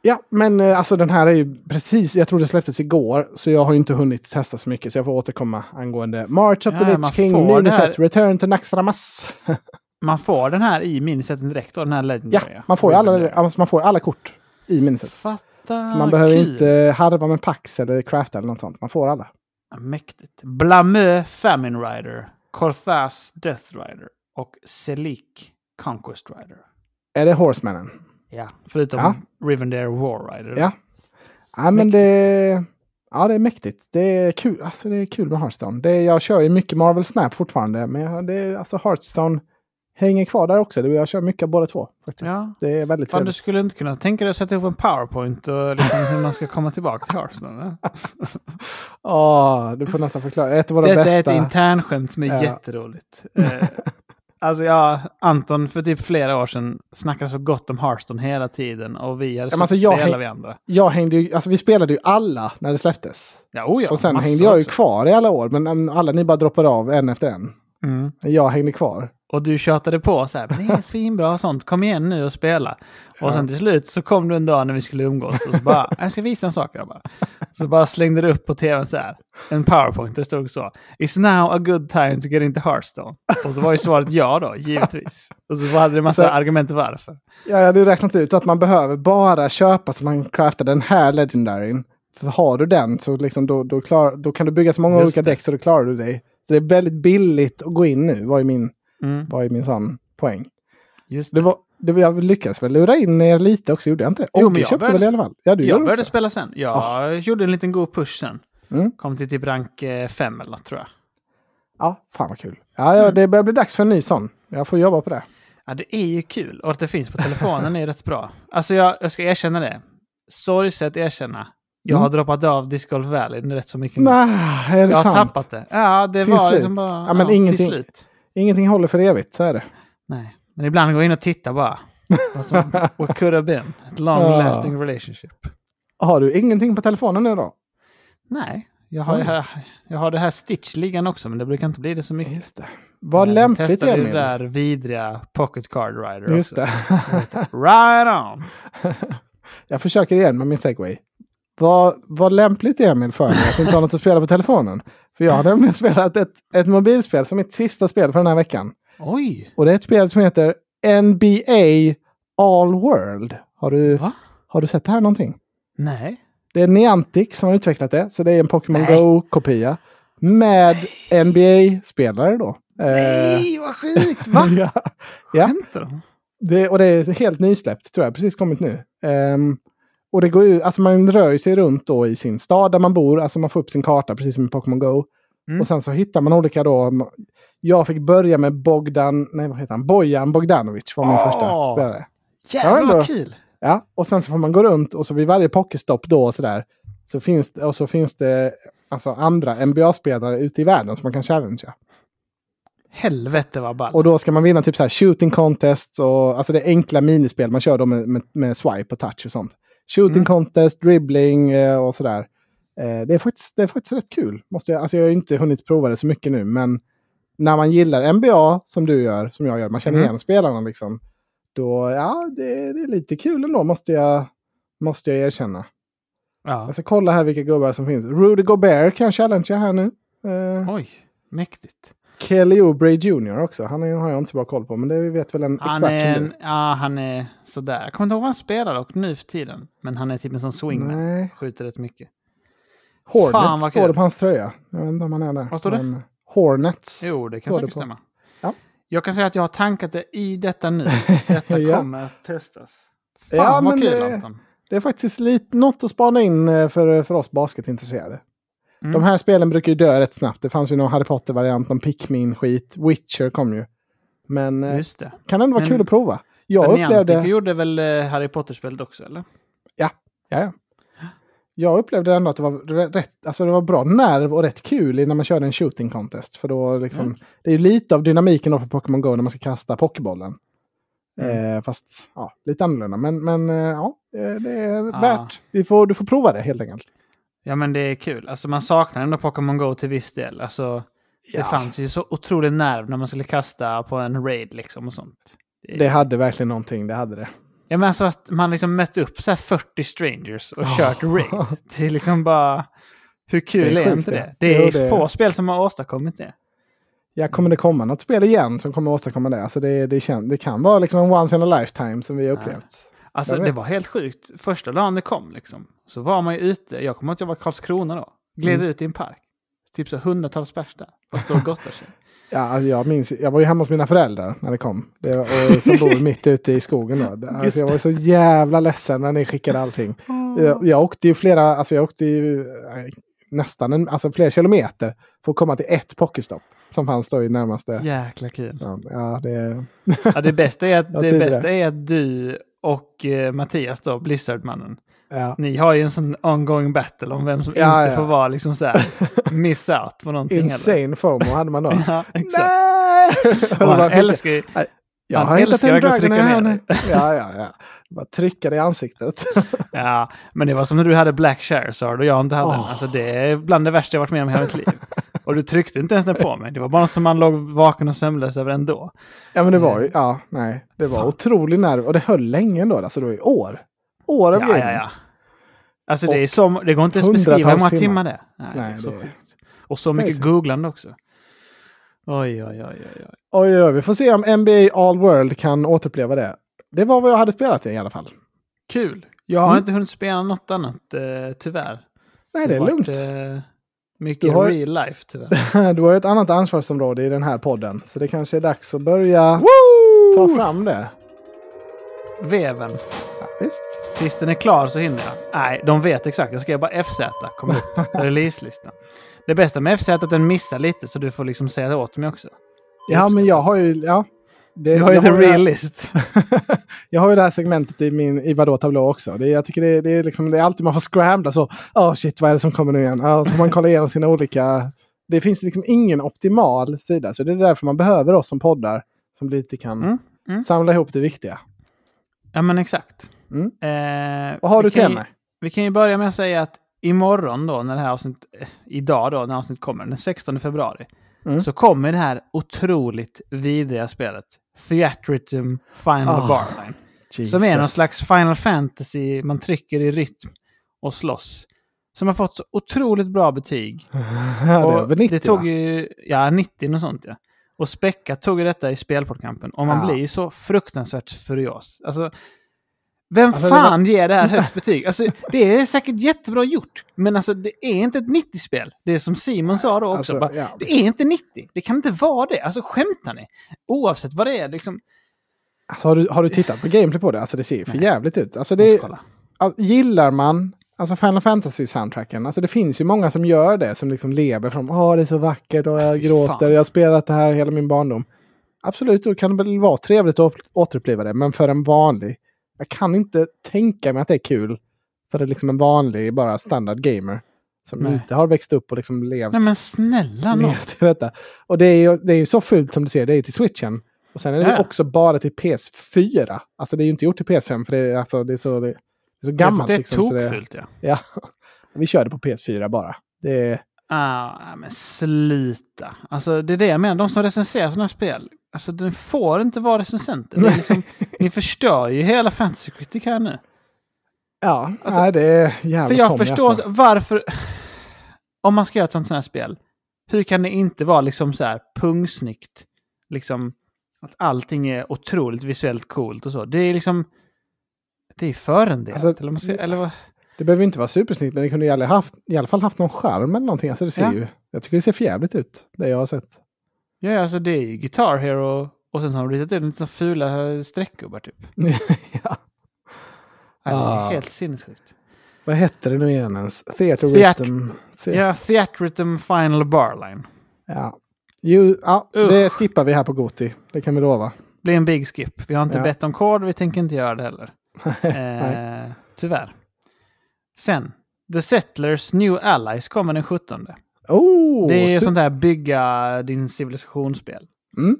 Ja, men eh, alltså den här är ju precis, jag tror det släpptes igår, så jag har ju inte hunnit testa så mycket, så jag får återkomma angående March of Ja, the Lich King, Miniset, Return to Naxxramas. [LAUGHS] Man får den här i minisetten direkt då, den här Ja, legendary. man får ju alla, alltså man får alla kort i Miniset. Fatta, Så man behöver kul. inte harva med Pax eller Crafta eller något sånt. Man får alla. Mäktigt. Blamö Famine Rider, Korthas Death Rider och Selik Conquest Rider. Är det Horsemannen? Ja, förutom Ja. Rivendare War Rider. Ja. Ja, men det... Ja, det är mäktigt. Det är kul, alltså, det är kul med Hearthstone. Det, jag kör ju mycket Marvel Snap fortfarande, men det, är- alltså Hearthstone hänger kvar där också. Jag kör mycket av båda två. Faktiskt. Ja. Det är väldigt Fan, du trevligt. skulle inte kunna tänka dig att sätta ihop en powerpoint och liksom hur man ska komma tillbaka till Hearthstone? eller? [LAUGHS] Åh, du får nästan förklara. Ett av våra Detta bästa... är ett internskämt som är Ja. jätteroligt. [LAUGHS] Alltså ja, Anton för typ flera år sedan snackade så gott om Hearthstone hela tiden och vi hade Ja, alltså, jag vi andra. Jag hängde ju, alltså vi spelade ju alla när det släpptes. Ja, oh ja, och sen hängde jag ju också. kvar i alla år, men alla ni bara droppade av en efter en. Mm. Jag hängde kvar. Och du tjatade på så här, "Men det är svinbra och sånt, kom igen nu och spela. Och sen till slut så kom du en dag när vi skulle umgås och så bara, [LAUGHS] jag ska visa en sak grabbar. Så bara slängde du upp på tvn så här, en powerpoint, där det stod så, Is now a good time to get into Hearthstone? Och så var ju svaret ja då, givetvis. Och så hade det massa Så- argument varför. Jag hade ju räknat ut att man behöver bara köpa så man craftar den här legendaryn. För har du den så liksom då, då, klar, då kan du bygga så många Just olika däck så då klarar du dig. Så det är väldigt billigt att gå in nu, var ju min, Mm, var ju min sån poäng. just Det var, det var, jag lyckades väl lura in er lite också, gjorde jag inte det? Jo, men jag jag köpte började- väl i alla fall? Ja, du Jag började också. spela sen. Jag gjorde en liten god push sen. Mm. Kom till typ rank 5 eller något tror jag. Ja, fan vad kul. Ja, ja, det börjar bli dags för en ny sån. Jag får jobba på det. Ja, det är ju kul. Och att det finns på telefonen är ju rätt bra. Alltså jag, jag ska erkänna det. Sorgset erkänna. Jag Mm. har droppat av Disc Golf Valley rätt så mycket. Nej, är det jag har sant? tappat det. Ja, det Till var slut. liksom bara... Ja, men till ingenting- slut. Ingenting håller för evigt, så är det. Nej, men ibland går jag in och tittar bara. Vad som, [LAUGHS] what could have been. Ett long Ja. lasting relationship. Har du ingenting på telefonen nu då? Nej, jag har, här, jag har det här Stitch liggande också, men det brukar inte bli det så mycket. Just det. Vad lämpligt testade Emil. det där vidriga Pocket Card Rider Just också. det. Right on! [LAUGHS] jag försöker igen med min segway. Vad, vad lämpligt Emil för mig att inte har något att spela på telefonen. För jag har nämligen spelat ett, ett mobilspel som mitt sista spel för den här veckan. Oj! Och det är ett spel som heter NBA All World. Har du, Va? har du sett det här någonting? Nej. Det är Niantic som har utvecklat det, så det är en Pokémon. Go-kopia. Med NBA-spelare då. Eh, Nej, vad sjukt! Va? [LAUGHS] ja. Skämtar de? Det, och det är helt nysläppt tror jag, precis kommit nu. Ehm, och det går ju, alltså man rör sig runt då i sin stad där man bor, alltså man får upp sin karta precis som i Pokémon Go. Mm. Och sen så hittar man olika då, jag fick börja med Bogdan, nej vad heter han, Bojan Bogdanovic var min Åh! första spelare. Jävlar vad kul! Ja, och sen så får man gå runt och så vid varje pokestopp då och sådär. Så finns och så finns det alltså andra NBA-spelare ute i världen som man kan challengea. Helvete vad ball. Och då ska man vinna typ så här shooting contest och alltså det är enkla minispel man kör då med, med, med swipe och touch och sånt. Shooting Mm. contest, dribbling eh, och sådär. Eh, det, är faktiskt, det är faktiskt rätt kul. Måste jag, alltså jag har inte hunnit prova det så mycket nu, men när man gillar NBA som du gör, som jag gör, man känner Mm. igen spelarna liksom. Då, ja, det, det är lite kul ändå måste jag, måste jag erkänna. ja. Jag ska kolla här vilka gubbar som finns. Rudy Gobert kan jag challengea här nu. Eh, Oj, mäktigt. Kelly Oubre Jr också. Han är, har jag inte så bra koll på, men det vet väl en expert Han är, som en, ja, han är sådär. Jag kommer inte ihåg vad han spelar dock nu för tiden. Men han är typ en sån swingman. Nej. Skjuter rätt mycket. Hornets står kul. det på hans tröja. Jag vet inte om han är där. Vad står det? Hornets. Jo, det kan säkert stämma. Ja. Jag kan säga att jag har tankat det i detta nu. [LAUGHS] Detta Ja. kommer att testas. Fan Ja, vad kul det- Anton. Det är faktiskt lite, något att spana in eh, för, för oss basketintresserade. Mm. De här spelen brukar ju dö rätt snabbt. Det fanns ju någon Harry Potter-variant, någon Pikmin-skit. Witcher kom ju. Men eh, Just det. kan ändå vara Men- kul att prova. Jag upplevde... Niantic gjorde väl eh, Harry Potter-spelet också, eller? Ja, ja. Jag upplevde ändå att det var rätt, alltså det var bra nerv och rätt kul när man körde en shooting contest. För då liksom, Mm. det är ju lite av dynamiken för Pokémon Go när man ska kasta Pokébollen. Mm. Eh, fast ja, lite annorlunda. Men, men eh, ja, det är Ah. värt. Vi får, du får prova det helt enkelt. Ja, men det är kul. Alltså man saknar ändå Pokémon Go till viss del. Alltså, det Ja. fanns ju så otrolig nerv när man skulle kasta på en raid liksom och sånt. Det, Det hade verkligen någonting, det hade det. Ja, men alltså att man liksom mött upp så här 40 strangers och kört raid. [LAUGHS] Det är liksom bara... Hur kul Det är är, inte det. det? Det är Jo, det- få spel som har åstadkommit det. Ja, kommer det komma något spel igen som kommer åstadkomma det? Alltså det, det, kän, det kan vara liksom en once in a lifetime som vi har upplevt. Alltså det var helt sjukt. Första dagen det kom liksom. Så var man ju ute. Jag kommer ihåg att jag var Karlskrona då. Gled Mm. ut i en park. Typ så hundratals pers där. Och står och gottar sig. [LAUGHS] Ja, alltså jag minns, jag var ju hemma hos mina föräldrar när det kom. Det, och, som bor mitt ute i skogen då. Alltså jag var så jävla ledsen när ni skickade allting. Jag, jag åkte ju flera, alltså jag åkte ju eh, nästan en, alltså flera kilometer för att komma till ett pocketstopp som fanns då i närmaste. Jäkla kul. Ja, ja, det, Ja, det bästa är att, [LAUGHS] det bästa är att du och eh, Mattias då, Blizzard-mannen. ja. Ni har ju en sån ongoing battle om vem som Ja, inte ja. får vara liksom så här [LAUGHS] miss out på någonting. Insane FOMO hade man då. [LAUGHS] Ja, exakt. Nej! [LAUGHS] Och han älskar ju, Jag Han har hittat en att dragon här. ner [LAUGHS] Ja, ja, ja. Bara trycka det i ansiktet. [LAUGHS] Ja, men det var som när du hade Black Charizard och jag inte hade den. Åh. Alltså det är bland det värsta jag varit med om i hela mitt liv. Och du tryckte inte ens den på mig. Det var bara något som man låg vaken och sömnlös över ändå. ja, men det var ju, ja, nej. Det var Fan. otrolig nerv. Och det höll länge ändå, alltså det var ju år. År av Ja, ja, ja. Alltså det är som, det går inte hundratals beskriva hur många timmar. timmar det är. Nej, Nej, det är så det är sjukt. Och så mycket googlande också. Oj, oj, oj, oj, oj. Oj, oj, vi får se om NBA All World kan återuppleva det. Det var vad jag hade spelat i alla fall. Kul! Jag har Mm. inte hunnit spela något annat, eh, tyvär. Nej, det är har lugnt. varit, eh, mycket Du har- real life, tyvärr. [LAUGHS] Du har ju ett annat ansvarsområde i den här podden. Så det kanske är dags att börja ta fram det. Veven. Ja, visst. Tills den är klar så hinner jag. Nej, de vet exakt. Jag skrev bara FZ. Kom upp. [LAUGHS] Releaselistan. Det bästa med FZ är att den missar lite så du får liksom säga det åt mig också. Ja, men jag har ju... Ja, det, Du har ju the det här- real list. [LAUGHS] jag har ju det här segmentet i min i vadå tablå också. Det, jag tycker det, det, är liksom, det är alltid man får scrambla så. Åh shit, vad är det som kommer nu igen? Ja, så får man kolla igenom sina olika... Det finns liksom ingen optimal sida. Så det är därför man behöver oss som poddar. Som lite kan Mm, mm. samla ihop det viktiga. Ja, men exakt. Mm. Eh, Vad har du till mig? Vi kan ju börja med att säga att imorgon då, när det här avsnittet, eh, idag då, när avsnittet kommer, den 16 februari, Mm. så kommer det här otroligt vidriga spelet, Theatritum Final Ah, Barline. Som är någon slags Final Fantasy, man trycker i rytm och slåss. Som har fått så otroligt bra betyg. [LAUGHS] Ja, det över 90 det tog ju, ja 90 och sånt ja. Och Späcka tog ju detta i spelportkampen. Och man Ja. blir ju så fruktansvärt furios. Alltså, vem Alltså, fan ger det här högt betyg? Alltså, det är säkert jättebra gjort. Men alltså, det är inte ett 90-spel. Det är som Simon sa då också. Alltså, bara, ja. Det är inte 90. Det kan inte vara det. Alltså skämtar ni? Oavsett vad det är. Liksom, Alltså, har, du, har du tittat på gameplay på det? Alltså det ser ju för jävligt ut. Alltså, det, gillar man alltså Final Fantasy-soundtracken, alltså det finns ju många som gör det, som liksom lever från åh det är så vackert och jag Fy gråter, fan. jag har spelat det här hela min barndom. Absolut, då kan det väl vara trevligt att återuppliva det, men för en vanlig, jag kan inte tänka mig att det är kul för det är liksom en vanlig, bara standard gamer som Nej. inte har växt upp och liksom levt, Nej men snälla nån. levt i detta. Och det är, ju, det är ju så fult som du ser, det är till switchen. Och sen är det Ja. också bara till PS4. Alltså det är ju inte gjort till PS5 för det är, alltså, det är så, det är så gammalt. Det är liksom, tokfullt ja. Ja, vi kör det på PS4 bara. Det är, Ah, men sluta. Alltså det är det jag menar, de som recenserar sådana spel. Alltså den får inte vara recensenter. Det liksom, [LAUGHS] ni förstör ju hela Fantasy Critic här nu. ja, Alltså, nej, det är jävla För jag Tommy, förstår alltså. varför... Om man ska göra ett sånt här spel, hur kan det inte vara liksom så här pungsnyggt? Liksom att allting är otroligt visuellt coolt och så. Det är liksom... Det är förendelat. Alltså, eller, ska, eller vad? Det behöver inte vara supersnyggt, men det kunde i alla, haft, i alla fall haft någon skärm eller någonting. Alltså det ser Ja. ju, jag tycker det ser för jävligt ut, det jag har sett. Ja, alltså det är ju Guitar Hero och sen så har de ritat in lite fula streckgubbar typ. [LAUGHS] ja. Ja, det är Ah. helt sinnessjukt. Vad hette det nu igen ens? Theater Theat- Rhythm. Ja, Theatritum Final Barline. ja. Jo, ja, Usch. det skippar vi här på Goti. Det kan vi lova. Blir en big skip. Vi har inte Ja. bett om kod, vi tänker inte göra det heller. [LAUGHS] Eh, tyvärr. Sen, The Settlers New Allies kommer den 17. Oh, det är ju ty- sånt där bygga din civilisationsspel. Mm.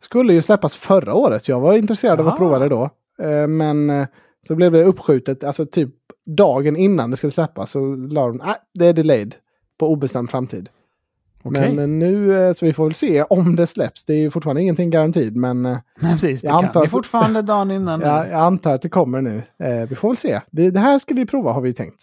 Skulle ju släppas förra året. Jag var intresserad av att prova det då. Eh, Men eh, så blev det uppskjutet, alltså typ dagen innan det skulle släppas så la de, nej, det är delayed på obestämd framtid. Okej. Men eh, nu, så vi får väl se om det släpps. Det är ju fortfarande ingenting garantid, men [LAUGHS] Nej, precis. Det Jag antar- ni fortfarande dagen innan. [LAUGHS] jag, jag antar att det kommer nu. Vi får väl se. Det här ska vi prova har vi tänkt.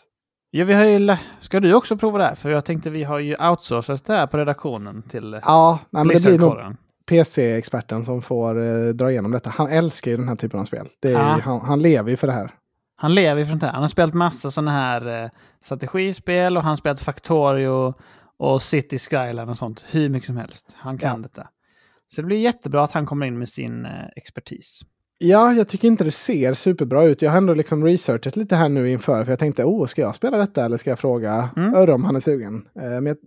Ja, vi har ju... Ska du också prova det här? För jag tänkte vi har ju outsourcat det här på redaktionen till Ja, nej, men det blir nog. PC-experten som får eh, dra igenom detta. Han älskar ju den här typen av spel. Är, Ja. han, han lever ju för det här. Han lever ju från det här. Han har spelat massa sådana här eh, strategispel och han har spelat Factorio och City Skyline och sånt hur mycket som helst. Han kan Ja. detta. Så det blir jättebra att han kommer in med sin eh, expertis. Ja, jag tycker inte det ser superbra ut. Jag har ändå liksom researchat lite här nu inför. För jag tänkte, oh, ska jag spela detta eller ska jag fråga Mm. Om han är sugen? Eh, men jag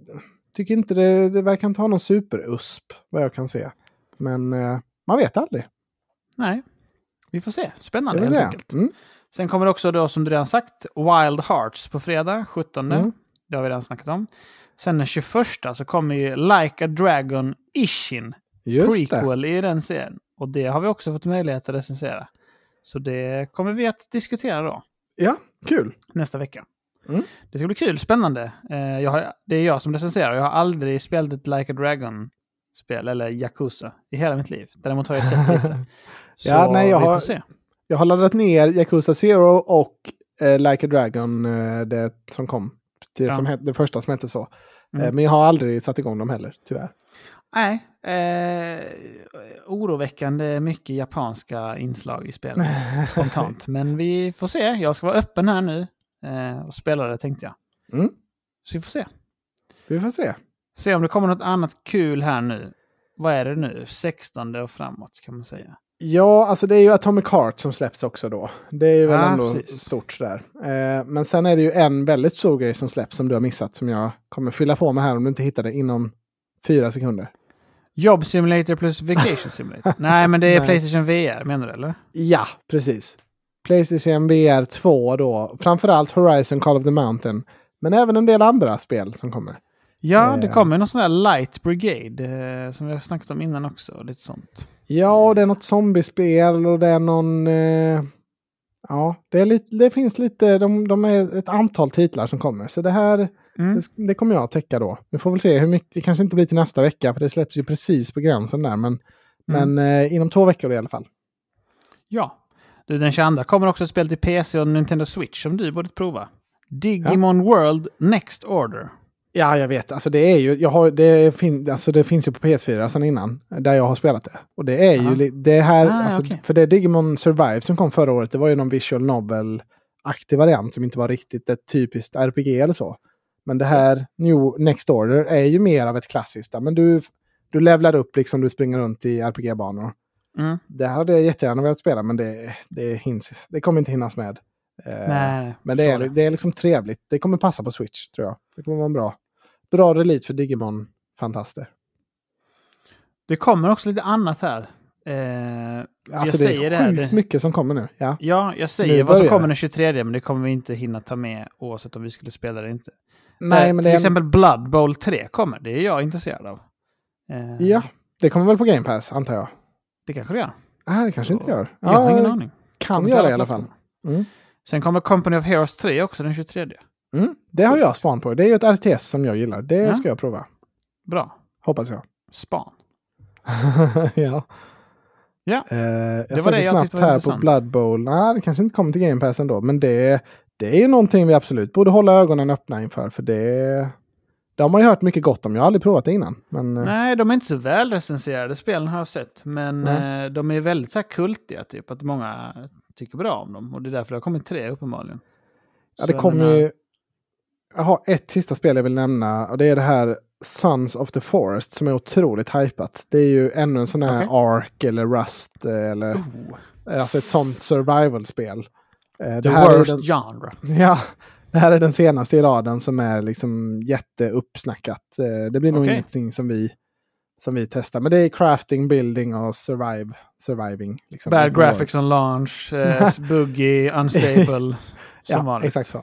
tycker inte det, det verkar inte ha någon superusp, vad jag kan se. Men eh, man vet aldrig. Nej, vi får se. Spännande helt enkelt. Mm. Sen kommer det också då, som du redan sagt, Wild Hearts på fredag, 17. Mm. Det har vi redan snackat om. Sen den 21 så kommer ju Like a Dragon Ishin, Just det. prequel i den serien. Och det har vi också fått möjlighet att recensera. Så det kommer vi att diskutera då Ja, kul. nästa vecka. Mm. Det ska bli kul, spännande. Eh, har, det är jag som recenserar. Jag har aldrig spelat ett Like a Dragon-spel, eller Yakuza, i hela mitt liv. Däremot har jag sett lite. [LAUGHS] Så Ja, nej, jag vi har- får se. Jag har laddat ner Yakuza Zero och eh, Like a Dragon, eh, det som kom. Det, Ja. som het, det första som hette så. Mm. Eh, men jag har aldrig satt igång dem heller, tyvärr. Nej, eh, oroväckande mycket japanska inslag i spelet [LAUGHS] spontant. Men vi får se. Jag ska vara öppen här nu eh, och spela det tänkte jag. Mm. Så vi får se. Vi får se. Se om det kommer något annat kul här nu. Vad är det nu? 16 och framåt kan man säga. Ja, alltså det är ju Atomic Heart som släpps också då. Det är ju väl Ja, ändå precis. stort där. Eh, men sen är det ju en väldigt stor grej som släpps som du har missat som jag kommer fylla på med här om du inte hittar det inom fyra sekunder. Job Simulator plus Vacation Simulator. [LAUGHS] Nej, men det är Nej. Playstation VR menar du eller? Ja, precis. Playstation VR 2 då. Framförallt Horizon Call of the Mountain. Men även en del andra spel som kommer. Ja, det Eh. kommer någon sån där Light Brigade eh, som vi har snackat om innan också. Lite sånt. Ja, och det är något zombiespel och det är någon... Eh, ja, det, är lite, det finns lite... De, de är ett antal titlar som kommer. Så det här Mm. det, det kommer jag att täcka då. Vi får väl se hur mycket. Det kanske inte blir till nästa vecka för det släpps ju precis på gränsen där. Men, Mm. men eh, inom två veckor i alla fall. Ja. Du, den 22 kommer också spel till PC och Nintendo Switch som du borde prova. Digimon World Next Order. Ja, jag vet. Alltså det är ju, jag har, det, fin, alltså det finns ju på PS4 sedan innan, där jag har spelat det. Och det är Aha. ju det här, Ah, alltså, okej. för det Digimon Survive som kom förra året, det var ju någon visual novel-aktig variant som inte var riktigt ett typiskt RPG eller så. Men det här New Next Order är ju mer av ett klassiskt, men du, du levlar upp liksom du springer runt i RPG-banor. Mm. Det här hade jag jättegärna velat spela, men det, det, hinns, det kommer inte hinnas med. Eh, Nej, men det är, förstår det är liksom trevligt. Det kommer passa på Switch, tror jag. Det kommer vara en bra, bra release för Digimon-fantaster. Det kommer också lite annat här. Eh, Alltså jag det säger är sjukt det- mycket som kommer nu. Ja. Ja, jag säger vad som kommer det. den 23, men det kommer vi inte hinna ta med oavsett om vi skulle spela det inte. Nej, Eh, men till det, är, exempel Blood Bowl 3 kommer, det är jag intresserad av. Eh, ja, det kommer väl på Game Pass, antar jag. Det kanske det gör. Nej, det kanske inte gör. Jag har ingen aning. kan göra till i alla fall. Mm. Sen kommer Company of Heroes 3 också den 23. Mm. Det har jag span på. Det är ju ett RTS som jag gillar. Det Ja. ska jag prova. Bra. Hoppas jag. Span. [LAUGHS] ja. Ja, Eh, jag var såg det det jag snabbt var här på. Blood Bowl. Nej, det kanske inte kommer till Game Pass ändå. Men det, det är ju någonting vi absolut borde hålla ögonen öppna inför. För det, det har man ju hört mycket gott om. Jag har aldrig provat det innan. Men, eh, Nej, de är inte så väl recenserade spelen har jag sett. Men Nej. eh, de är väldigt så här kultiga, typ. Att många tycker bra om dem. Och det är därför det har kommit tre uppenbarligen. ja, det kommer ju... Jag har ett sista spel jag vill nämna. Och det är det här Sons of the Forest som är otroligt hypat. Det är ju ännu en sån här Okej. Ark eller Rust. eh, Eller, Oh, Alltså ett sånt survival-spel. Eh, the worst den- genre. [LAUGHS] Ja, det här är den senaste i raden som är liksom jätteuppsnackat. Det blir nog Okej. ingenting som vi, som vi testar. Men det är crafting, building och survive, surviving. Liksom. Bad graphics on launch, eh, [LAUGHS] buggy, unstable. [LAUGHS] som Ja, vanligt. exakt så.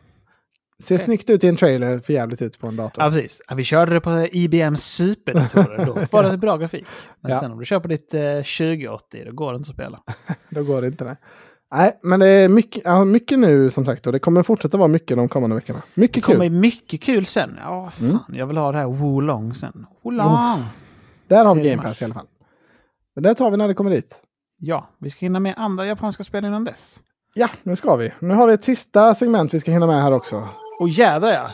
Ser snyggt ut i en trailer, för jävligt ut på en dator. Ja, precis. Ja, vi körde det på IBM superdatorer. [LAUGHS] Då var det bra grafik. Men Ja. sen om du kör på ditt eh, 2080, då går det inte att spela. [LAUGHS] Då går det inte det. Nej, men det är mycket, ja, mycket nu som sagt och det kommer fortsätta vara mycket de kommande veckorna. Det Mycket kommer kul. mycket kul sen. Ja, fan. Mm. Jag vill ha det här Wolong sen. Wolong! Där har vi Game Pass i alla fall. Men det tar vi när det kommer dit. Ja, vi ska hinna med andra japanska spel innan dess. Ja, nu ska vi. Nu har vi ett sista segment vi ska hinna med här också. Och jädrar ja!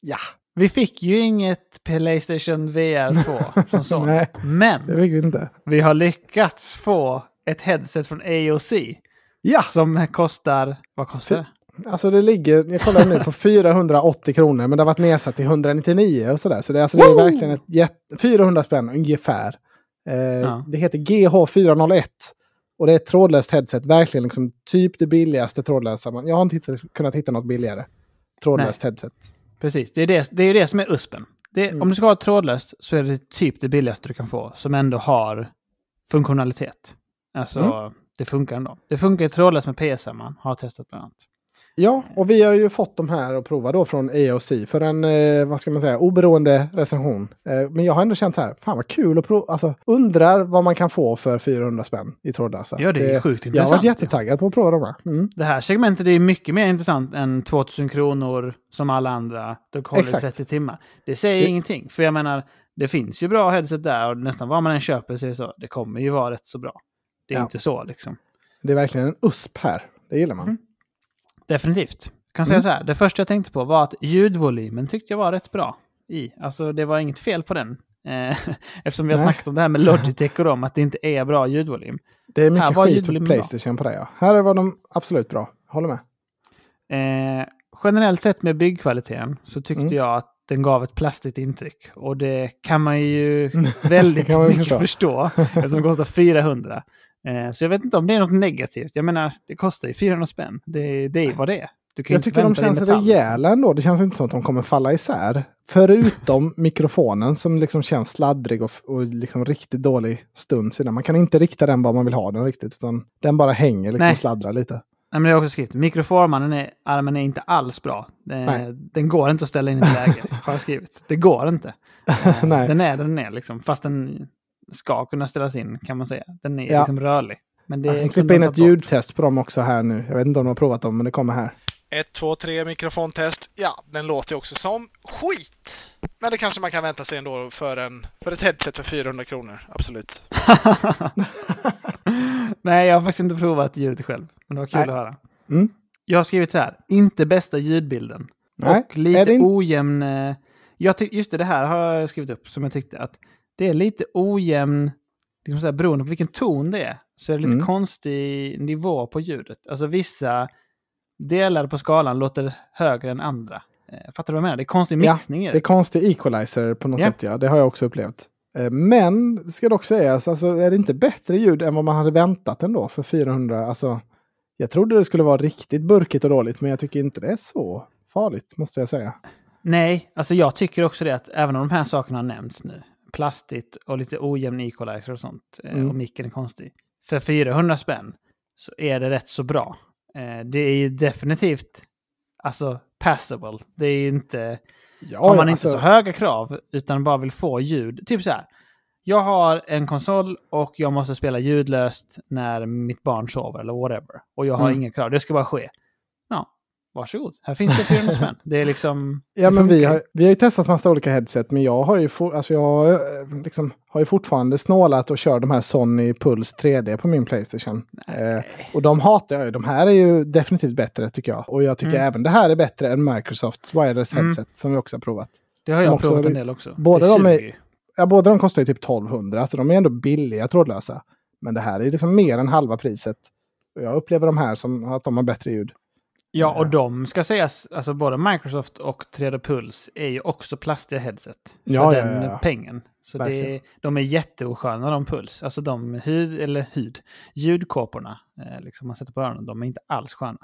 Ja, Vi fick ju inget Playstation VR 2 som så. Nej. Men det fick vi inte. vi har lyckats få ett headset från AOC. Ja, Som kostar... Vad kostar det? alltså det ligger, jag kollar nu på 480 kronor men det har varit nedsatt till 199 och sådär. Så det, är- alltså, det är verkligen ett jätte, 400 spänn ungefär. Eh, Ja. Det heter GH401 och det är ett trådlöst headset, verkligen liksom typ det billigaste trådlösa. Jag har inte hittat, kunnat hitta något billigare. Trådlöst headset. Precis, det är det, det är det som är USPen. Det, Mm. Om du ska ha ett trådlöst så är det typ det billigaste du kan få, som ändå har funktionalitet. Alltså, Mm. det funkar ändå. Det funkar trådlöst med PS5, man har testat bland annat. Ja, och vi har ju fått de här att prova då från AOC för en, eh, vad ska man säga, oberoende recension. Eh, men jag har ändå känt så här, fan vad kul att prova, alltså undrar vad man kan få för 400 spänn i trådlösa. Ja, det är sjukt Jag har varit intressant. jättetaggad på att prova de här. Mm. Det här segmentet är mycket mer intressant än 2000 kronor som alla andra. Du håller Exakt. 30 timmar. Det säger Det- ingenting. För jag menar, det finns ju bra headset där och nästan vad man än köper så är det så. Det kommer ju vara rätt så bra. Det är Ja. inte så liksom. Det är verkligen en USP här. Det gillar man. Mm. Definitivt. Jag kan Mm. säga så här, det första jag tänkte på var att ljudvolymen tyckte jag var rätt bra i. Alltså det var inget fel på den. Eh, [LAUGHS] Eftersom vi har Nej. snackat om det här med Logitech och dem, att det inte är bra ljudvolym. Det är mycket Här var skit på ljudvolymen bra. Playstation på det. Ja. Här var de absolut bra. Håller med. Eh, generellt sett med byggkvaliteten så tyckte Mm. jag att den gav ett plastigt intryck. Och det kan man ju [LAUGHS] väldigt mycket förstå, [LAUGHS] eftersom det kostar 400. Eh, så jag vet inte om det är något negativt. Jag menar, det kostar ju 400 spänn. Det, det är vad det är. Jag tycker de känns liksom. rejäla ändå. Det känns inte som att de kommer falla isär. Förutom [LAUGHS] mikrofonen som liksom känns sladdrig och, och liksom riktigt dålig stund. Man kan inte rikta den var man vill ha den riktigt. Utan den bara hänger liksom och sladdrar lite. Nej, men det har jag också skrivit. Mikroformaren är, armen är inte alls bra. Den, den går inte att ställa in i läge, [LAUGHS] har jag skrivit. Det går inte. Eh, [LAUGHS] Nej. den är den är liksom, fast den ska kunna ställas in kan man säga. Den är Ja. liksom rörlig. Men det Jag klippa in ett ljudtest på dem också här nu. Jag vet inte om de har provat dem, men det kommer här. 1, 2, 3 mikrofontest. Ja, den låter ju också som skit. Men det kanske man kan vänta sig ändå för, en, för ett headset för 400 kronor. Absolut. [LAUGHS] Nej, jag har faktiskt inte provat ljudet själv. Men det var kul Nej. att höra. Mm. Jag har skrivit så här, inte bästa ljudbilden. Nej, och lite ojämn... eh, Jag just det, det här har jag skrivit upp som jag tyckte att det är lite ojämn, liksom så här, beroende på vilken ton det är, så är det lite Mm. konstig nivå på ljudet. Alltså vissa delar på skalan låter högre än andra. Eh, Fattar du vad jag menar? Det är konstig Ja, mixning i Det är konstig equalizer på något Ja. sätt, ja. Det har jag också upplevt. Eh, Men, det ska dock sägas, alltså, är det inte bättre ljud än vad man hade väntat ändå för 400? Alltså, jag trodde det skulle vara riktigt burkigt och dåligt, men jag tycker inte det är så farligt, måste jag säga. Nej, alltså jag tycker också det att även om de här sakerna har nämnts nu, plastigt och lite ojämn equalizer och sånt, eh, Mm. och micken är konstig. För 400 spänn så är det rätt så bra. Eh, Det är ju definitivt, alltså, passable. Det är inte, Ja, har man ja, inte alltså, så höga krav utan bara vill få ljud. Typ så här, jag har en konsol och jag måste spela ljudlöst när mitt barn sover eller whatever. Och jag har Mm. inga krav, det ska bara ske. Varsågod. Här finns det 400 spänn. Det är liksom... Ja, men vi har, vi har ju testat massa olika headset, men jag har ju, for, alltså jag, eh, liksom, har ju fortfarande snålat och kör de här Sony Puls 3D på min Playstation. Eh, och de hatar jag ju. De här är ju definitivt bättre tycker jag. Och jag tycker Mm. även det här är bättre än Microsofts wireless Mm. headset som vi också har provat. Det har jag också- provat en del också. båda de är- ju. Ja, båda de kostar ju typ 1200, så de är ändå billiga trådlösa. Men det här är liksom mer än halva priset. Och jag upplever de här som att de har bättre ljud. Ja, och de ska sägas, alltså både Microsoft och 3D Puls är ju också plastiga headset. För Ja, den ja, ja. pengen. Så det, de är jätteosköna de Puls. Alltså de hud, eller hud, ljudkåporna, eh, liksom man sätter på öronen, de är inte alls sköna.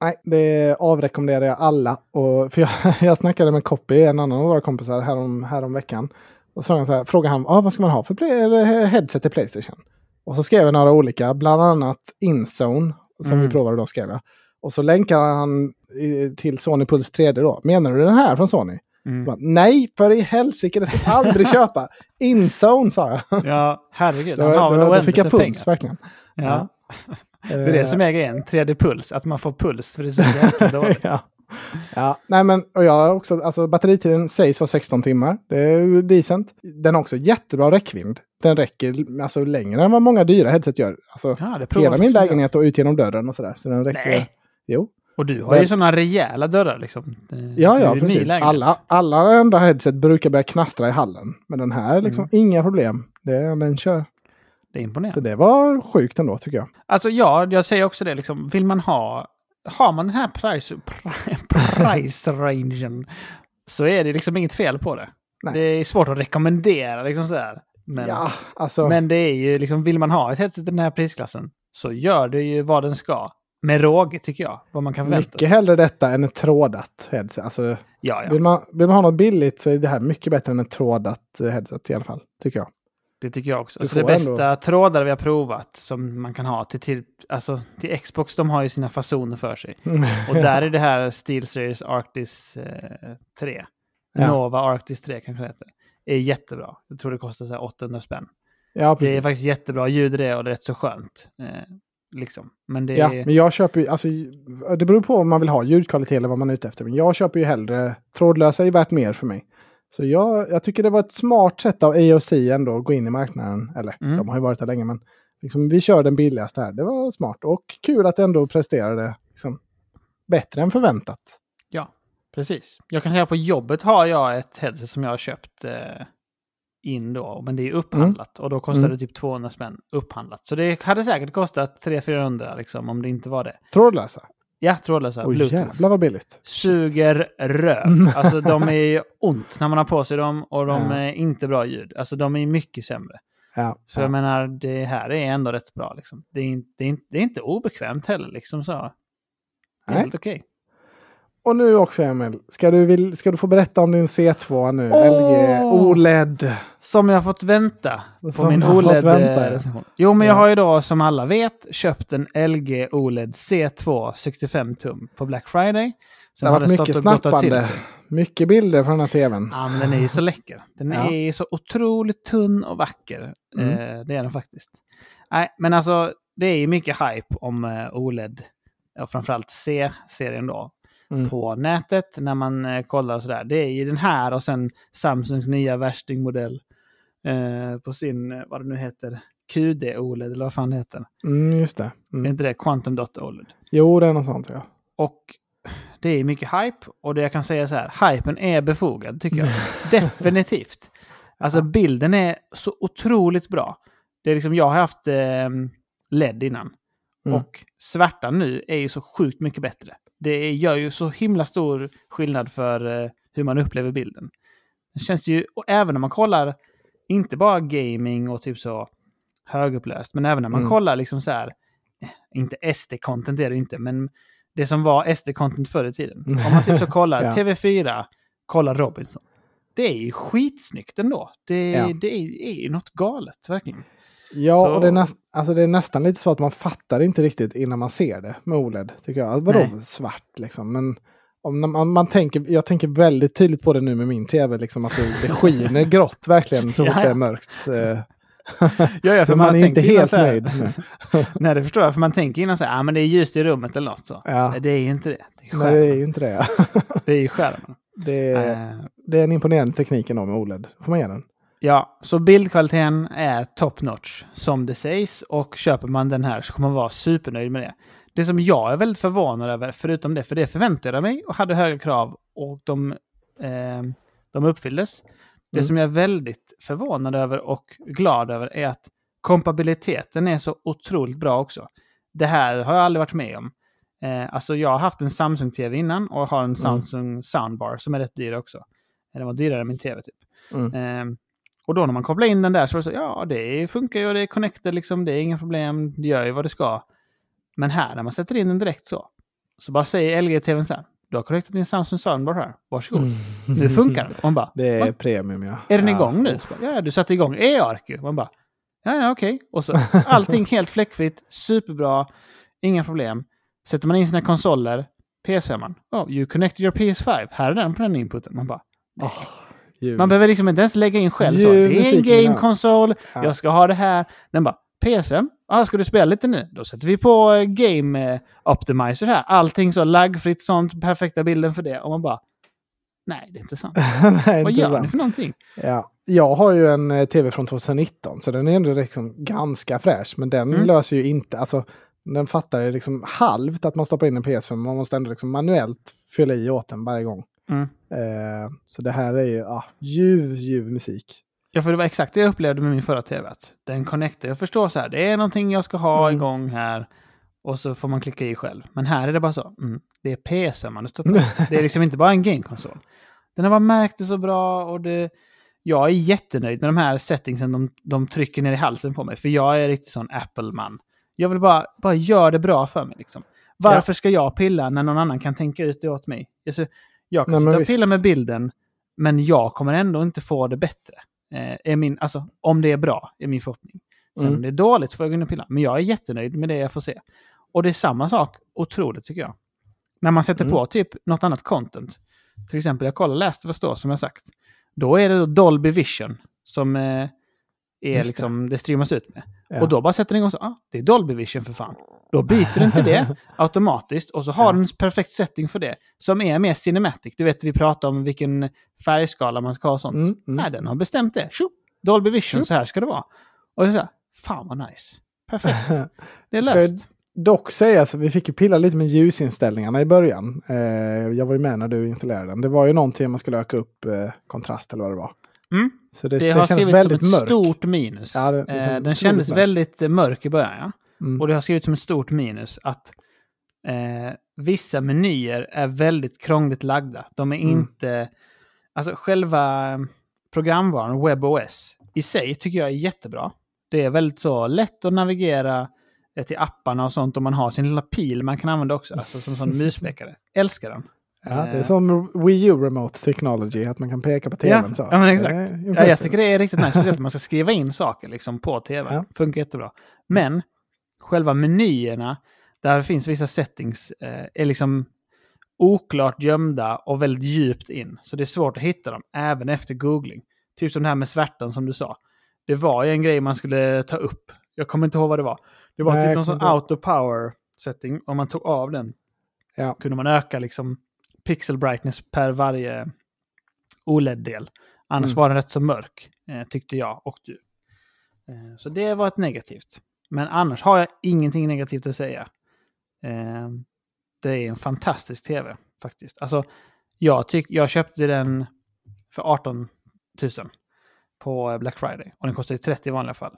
Nej, det avrekommenderar jag alla. Och, för jag, [LAUGHS] jag snackade med Copy, en annan av våra kompisar, härom, härom veckan. Och så, så här, frågade han ah, vad ska man ha för play, eller headset till Playstation. Och så skrev jag några olika, bland annat Inzone, som Mm. vi provade då skrev jag. Och så länkade han till Sony Puls 3D då. Menar du den här från Sony? Mm. Bara, Nej, för i helsike, det ska jag aldrig [LAUGHS] köpa. Inzone sa jag. Ja, herregud. Då, Han har väl då, då fick jag puls pengar. verkligen. Ja. Eh, [LAUGHS] Det är det som är grejen, 3D Puls, att man får puls för det är så jäkla [LAUGHS] dåligt. ja. ja, nej men och jag också, alltså batteritiden sägs vara 16 timmar. Det är ju decent. Den har också jättebra räckvidd. Den räcker alltså längre än vad många dyra headset gör. Alltså Ja, hela min lägenhet och ut genom dörren och sådär. Så den räcker. Nej. Jo. Och du har Men- ju sådana rejäla dörrar liksom. Ja, ja, är precis. Alla, alla andra headset brukar börja knastra i hallen. Men den här liksom Mm. inga problem. Det, den kör. Det är imponerande. Så det var sjukt ändå tycker jag. Alltså ja, jag säger också det liksom. Vill man ha... Har man den här price, [LAUGHS] price rangen så är det liksom inget fel på det. Nej. Det är svårt att rekommendera liksom sådär. Men, ja, alltså. men det är ju liksom, vill man ha ett headset i den här prisklassen så gör det ju vad den ska. Med råge tycker jag. Vad man kan förvänta mycket sig. hellre detta än ett trådat headset. Alltså, Ja, ja. Vill, man, vill man ha något billigt så är det här mycket bättre än ett trådat eh, headset i alla fall. Tycker jag. Det tycker jag också. Alltså det bästa trådar vi har provat som man kan ha till, till, alltså till Xbox, de har ju sina fasoner för sig. [LAUGHS] Och där är det här SteelSeries Arctis eh, 3. Ja. Nova Arctis 3 kanske det heter. Är jättebra. Jag tror det kostar så här 800 spänn. ja. Det är faktiskt jättebra ljud det och det är rätt så skönt. Eh, liksom. Men det Ja, är... men jag köper ju, alltså, det beror på om man vill ha ljudkvalitet eller vad man är ute efter. Men jag köper ju hellre, trådlösa är värt mer för mig. Så jag, jag tycker det var ett smart sätt av AOC ändå att gå in i marknaden. Eller Mm. de har ju varit där länge, men liksom, vi kör den billigaste här. Det var smart och kul att det ändå presterade liksom, bättre än förväntat. Ja, precis. Jag kan säga på jobbet har jag ett headset som jag har köpt eh, in då, men det är upphandlat. Och då kostar Mm. det typ 200 spänn upphandlat. Så det hade säkert kostat 300-400 liksom, om det inte var det. Trådlösa. Ja, trådlösa. Åh Bluetooth. jävlar vad billigt. Suger röv. Alltså de [LAUGHS] är ont när man har på sig dem och de Ja. är inte bra ljud. Alltså de är mycket sämre. Ja, Så ja. jag menar, det här är ändå rätt bra. Liksom. Det, är inte, det, är inte, det är inte obekvämt heller. Liksom så. Det är Nej. helt okej. Och nu också Emil, ska du, vill, ska du få berätta om din C2 nu? Åh! LG OLED. Som jag har fått vänta på Som min OLED. vänta, eh, ja. recension. Jo, men jag Ja. har ju då som alla vet köpt en LG OLED C2 65 tum på Black Friday. Sen Det har varit mycket snappande. Mycket bilder på den här tvn. Ja, men den är ju så läcker. Den Ja. är så otroligt tunn och vacker. Mm. Eh, det är den faktiskt. Nej, men alltså det är ju mycket hype om eh, OLED. Och framförallt C-serien då. Mm. På nätet när man eh, kollar och sådär. Det är ju den här och sen Samsungs nya värstingmodell. Eh, på sin, eh, vad det nu heter, QD OLED eller vad fan det heter. Mm, just det. Är Mm. inte det Quantum Dot OLED? Jo, det är något sånt ja. Och det är mycket hype och det jag kan säga så här, hypen är befogad tycker jag. [LAUGHS] Definitivt. Alltså bilden är så otroligt bra. Det är liksom, jag har haft eh, LED innan. Mm. Och svärtan nu är ju så sjukt mycket bättre. Det gör ju så himla stor skillnad för eh, hur man upplever bilden. Det känns ju, och även när man kollar, inte bara gaming och typ så högupplöst, men även när man Mm. kollar liksom så här, eh, inte SD-content är det inte, men det som var SD-content förr i tiden. Om man typ så [LAUGHS] kollar Ja. TV4, kollar Robinson. Det är ju skitsnyggt ändå. Det, Ja. det är, är ju något galet, verkligen. Ja, Så- och det är, näst, alltså det är nästan lite så att man fattar inte riktigt innan man ser det med OLED. Tycker jag. Vadå Nej. svart liksom? Men om man, man tänker, jag tänker väldigt tydligt på det nu med min tv, liksom att det, det skiner [LAUGHS] grått verkligen så fort Ja, det ja. är mörkt. Eh, Ja, ja, [LAUGHS] För man är inte helt här- nöjd. [LAUGHS] Nej. Det förstår jag. För man tänker innan så här, ah, men det är ljust i rummet eller något så. Ja. Det är ju inte det. Det är Nej, det är ju inte det. Det är ju skärmen. Det är, Eh, det är en imponerande teknik ändå med OLED. Får man ge den. Ja, så bildkvaliteten är top notch, som det sägs. Och köper man den här så kommer man vara supernöjd med det. Det som jag är väldigt förvånad över, förutom det, för det förväntade jag mig och hade höga krav och de, eh, de uppfylldes. Det Mm. som jag är väldigt förvånad över och glad över är att kompatibiliteten är så otroligt bra också. Det här har jag aldrig varit med om. Eh, alltså jag har haft en Samsung-TV innan och har en Samsung Soundbar som är rätt dyr också. Den var dyrare än min TV typ. Mm. Eh, och då när man kopplar in den där så var det så, ja det funkar ju det är connected liksom, det är inga problem, det gör ju vad det ska. Men här när man sätter in den direkt så, så bara säger LG-TVn här, du har connectat din Samsung Soundbar här, varsågod. Nu funkar den. Och man bara, Det är "Va? premium ja. är den ja. igång nu? Bara, ja, du satte igång e-ark Man bara, ja, ja, okej. Och så allting helt fläckfritt, superbra, inga problem. Sätter man in sina konsoler, PS5, oh, you connected your PS5, här är den på den inputen. Man bara, nej. Ljud. Man behöver liksom inte ens lägga in själv så. Ljud, Det är en gamekonsol, Ja. jag ska ha det här. Den bara, PS5, ah, ska du spela lite nu? Då sätter vi på eh, Game eh, Optimizer här. Allting så laggfritt sånt, perfekta bilden för det. Och man bara, nej det är inte sant. [LAUGHS] Nej, Vad gör sant. ni för någonting? Ja. Jag har ju en eh, tv från 2019 så den är ändå liksom ganska fräsch. Men den Mm. löser ju inte, alltså den fattar liksom halvt att man stoppar in en PS5. Man måste ändå liksom manuellt fylla i åt den varje gång. Mm. Eh, så det här är ju ah, ljuv, ljuv musik. Ja, för det var exakt det jag upplevde med min förra tv. Att den connectar. Jag förstår så här, det är någonting jag ska ha Mm. igång här. Och så får man klicka i själv. Men här är det bara så. Mm, det är PS5 man stoppar. [LAUGHS] det är liksom inte bara en gamekonsol. Den har bara märkt det så bra och det... Jag är jättenöjd med de här settingsen de, de trycker ner i halsen på mig. För jag är riktigt sån Apple-man. Jag vill bara, bara göra det bra för mig. Liksom. Varför ska jag pilla när någon annan kan tänka ut det åt mig? Alltså, jag kan Nej, sitta och pilla med bilden, men jag kommer ändå inte få det bättre. Eh, är min, alltså, om det är bra, är min förhoppning. Sen Mm. om det är dåligt får jag gå in och pilla. Men jag är jättenöjd med det jag får se. Och det är samma sak, otroligt tycker jag. När man sätter Mm. på typ något annat content. Till exempel, jag kollar of Us då, som jag sagt. Då är det då Dolby Vision som eh, är det. liksom, det streamas ut med. Ja. Och då bara sätter den igång så, ah, det är Dolby Vision för fan. Då byter den till det [LAUGHS] automatiskt och så har Ja. den en perfekt setting för det. Som är mer cinematic. Du vet, vi pratar om vilken färgskala man ska ha och sånt. Mm, mm. Nej, den har bestämt det. Tjo! Dolby Vision, Tjo. så här ska det vara. Och det är så här, fan vad nice. Perfekt. [LAUGHS] Det är löst. Dock sägas, vi fick ju pilla lite med ljusinställningarna i början. Eh, jag var ju med när du installerade den. Det var ju någonting man skulle öka upp eh, kontrast eller vad det var. Mm. Så det, Det, det, har skrivits som ett mörkt. stort minus. Ja, det- Eh, den kändes mörk. väldigt eh, mörk i början, ja. Mm. Och det har skrivits som ett stort minus att eh, vissa menyer är väldigt krångligt lagda. De är Mm. inte... Alltså själva programvaran, WebOS, i sig tycker jag är jättebra. Det är väldigt så lätt att navigera eh, till apparna och sånt om man har sin lilla pil man kan använda också, alltså som sån [LAUGHS] muspekare. Älskar den. Ja, det är Eh, som Wii U Remote Technology, att man kan peka på tvn Ja, så. ja, men exakt. Ja, jag tycker det är riktigt nice, speciellt om man ska skriva in saker liksom, på tv. Ja. Funkar jättebra. Men själva menyerna, där finns vissa settings, eh, är liksom oklart gömda och väldigt djupt in. Så det är svårt att hitta dem, även efter googling. Typ som det här med svärtan som du sa. Det var ju en grej man skulle ta upp. Jag kommer inte ihåg vad det var. Det var Nej, typ någon sån auto power setting. Om man tog av den Ja. kunde man öka liksom pixel brightness per varje OLED-del. Annars Mm. var den rätt så mörk, eh, tyckte jag och du. Eh, så det var ett negativt. Men annars har jag ingenting negativt att säga. Eh, det är en fantastisk tv, faktiskt. Alltså, jag, tyck, jag köpte den för 18 000 på Black Friday. Och den kostar ju 30 i vanliga fall.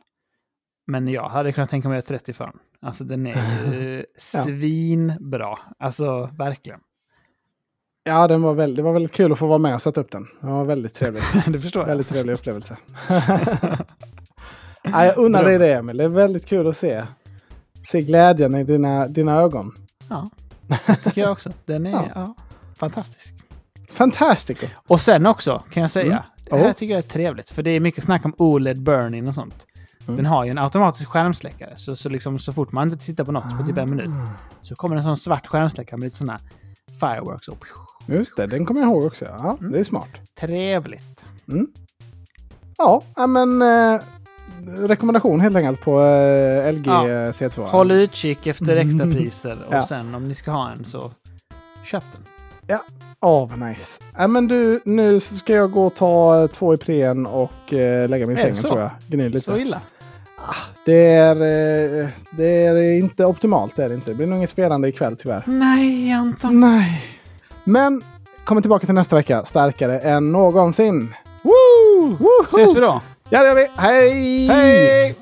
Men jag hade kunnat tänka mig att 30 för den. Alltså den är [LAUGHS] ju svinbra. Alltså verkligen. Ja, den var väldigt, det var väldigt kul att få vara med och sätta upp den. Det var väldigt trevligt. [LAUGHS] det förstår jag. väldigt trevlig upplevelse. [LAUGHS] ja, jag unnar dig det Emil. Det är väldigt kul att se. Se glädjen i dina, dina ögon. Ja, det tycker jag också. Den är [LAUGHS] Ja. ja. fantastisk. Fantastico. Och sen också, kan jag säga, Mm. det här Oh. tycker jag är trevligt. För det är mycket snack om OLED burn-in och sånt. Mm. Den har ju en automatisk skärmsläckare. Så, så, liksom, så fort man inte tittar på något på typ en minut så kommer en sån svart skärmsläckare med lite sådana fireworks. Och, Just det, den kommer jag ihåg också. Ja, Mm. det är smart. trevligt. Ja, ja, men eh, rekommendation helt enkelt på eh, LG Ja. eh, C2. Håll utkik efter extrapriser [LAUGHS] och Ja. sen om ni ska ha en så köp den. Åh, vad nice. Ja, men du, nu ska jag gå och ta två i prén och eh, lägga sängen så? tror jag. Gny lite. Så illa. Det är, eh, det är inte optimalt, det är det inte. Det blir nog inget spelande ikväll tyvärr. Nej, Anton. Nej. Men kommer tillbaka till nästa vecka starkare än någonsin. Woo! Ses vi då. Ja, det gör vi. Hej! Hej!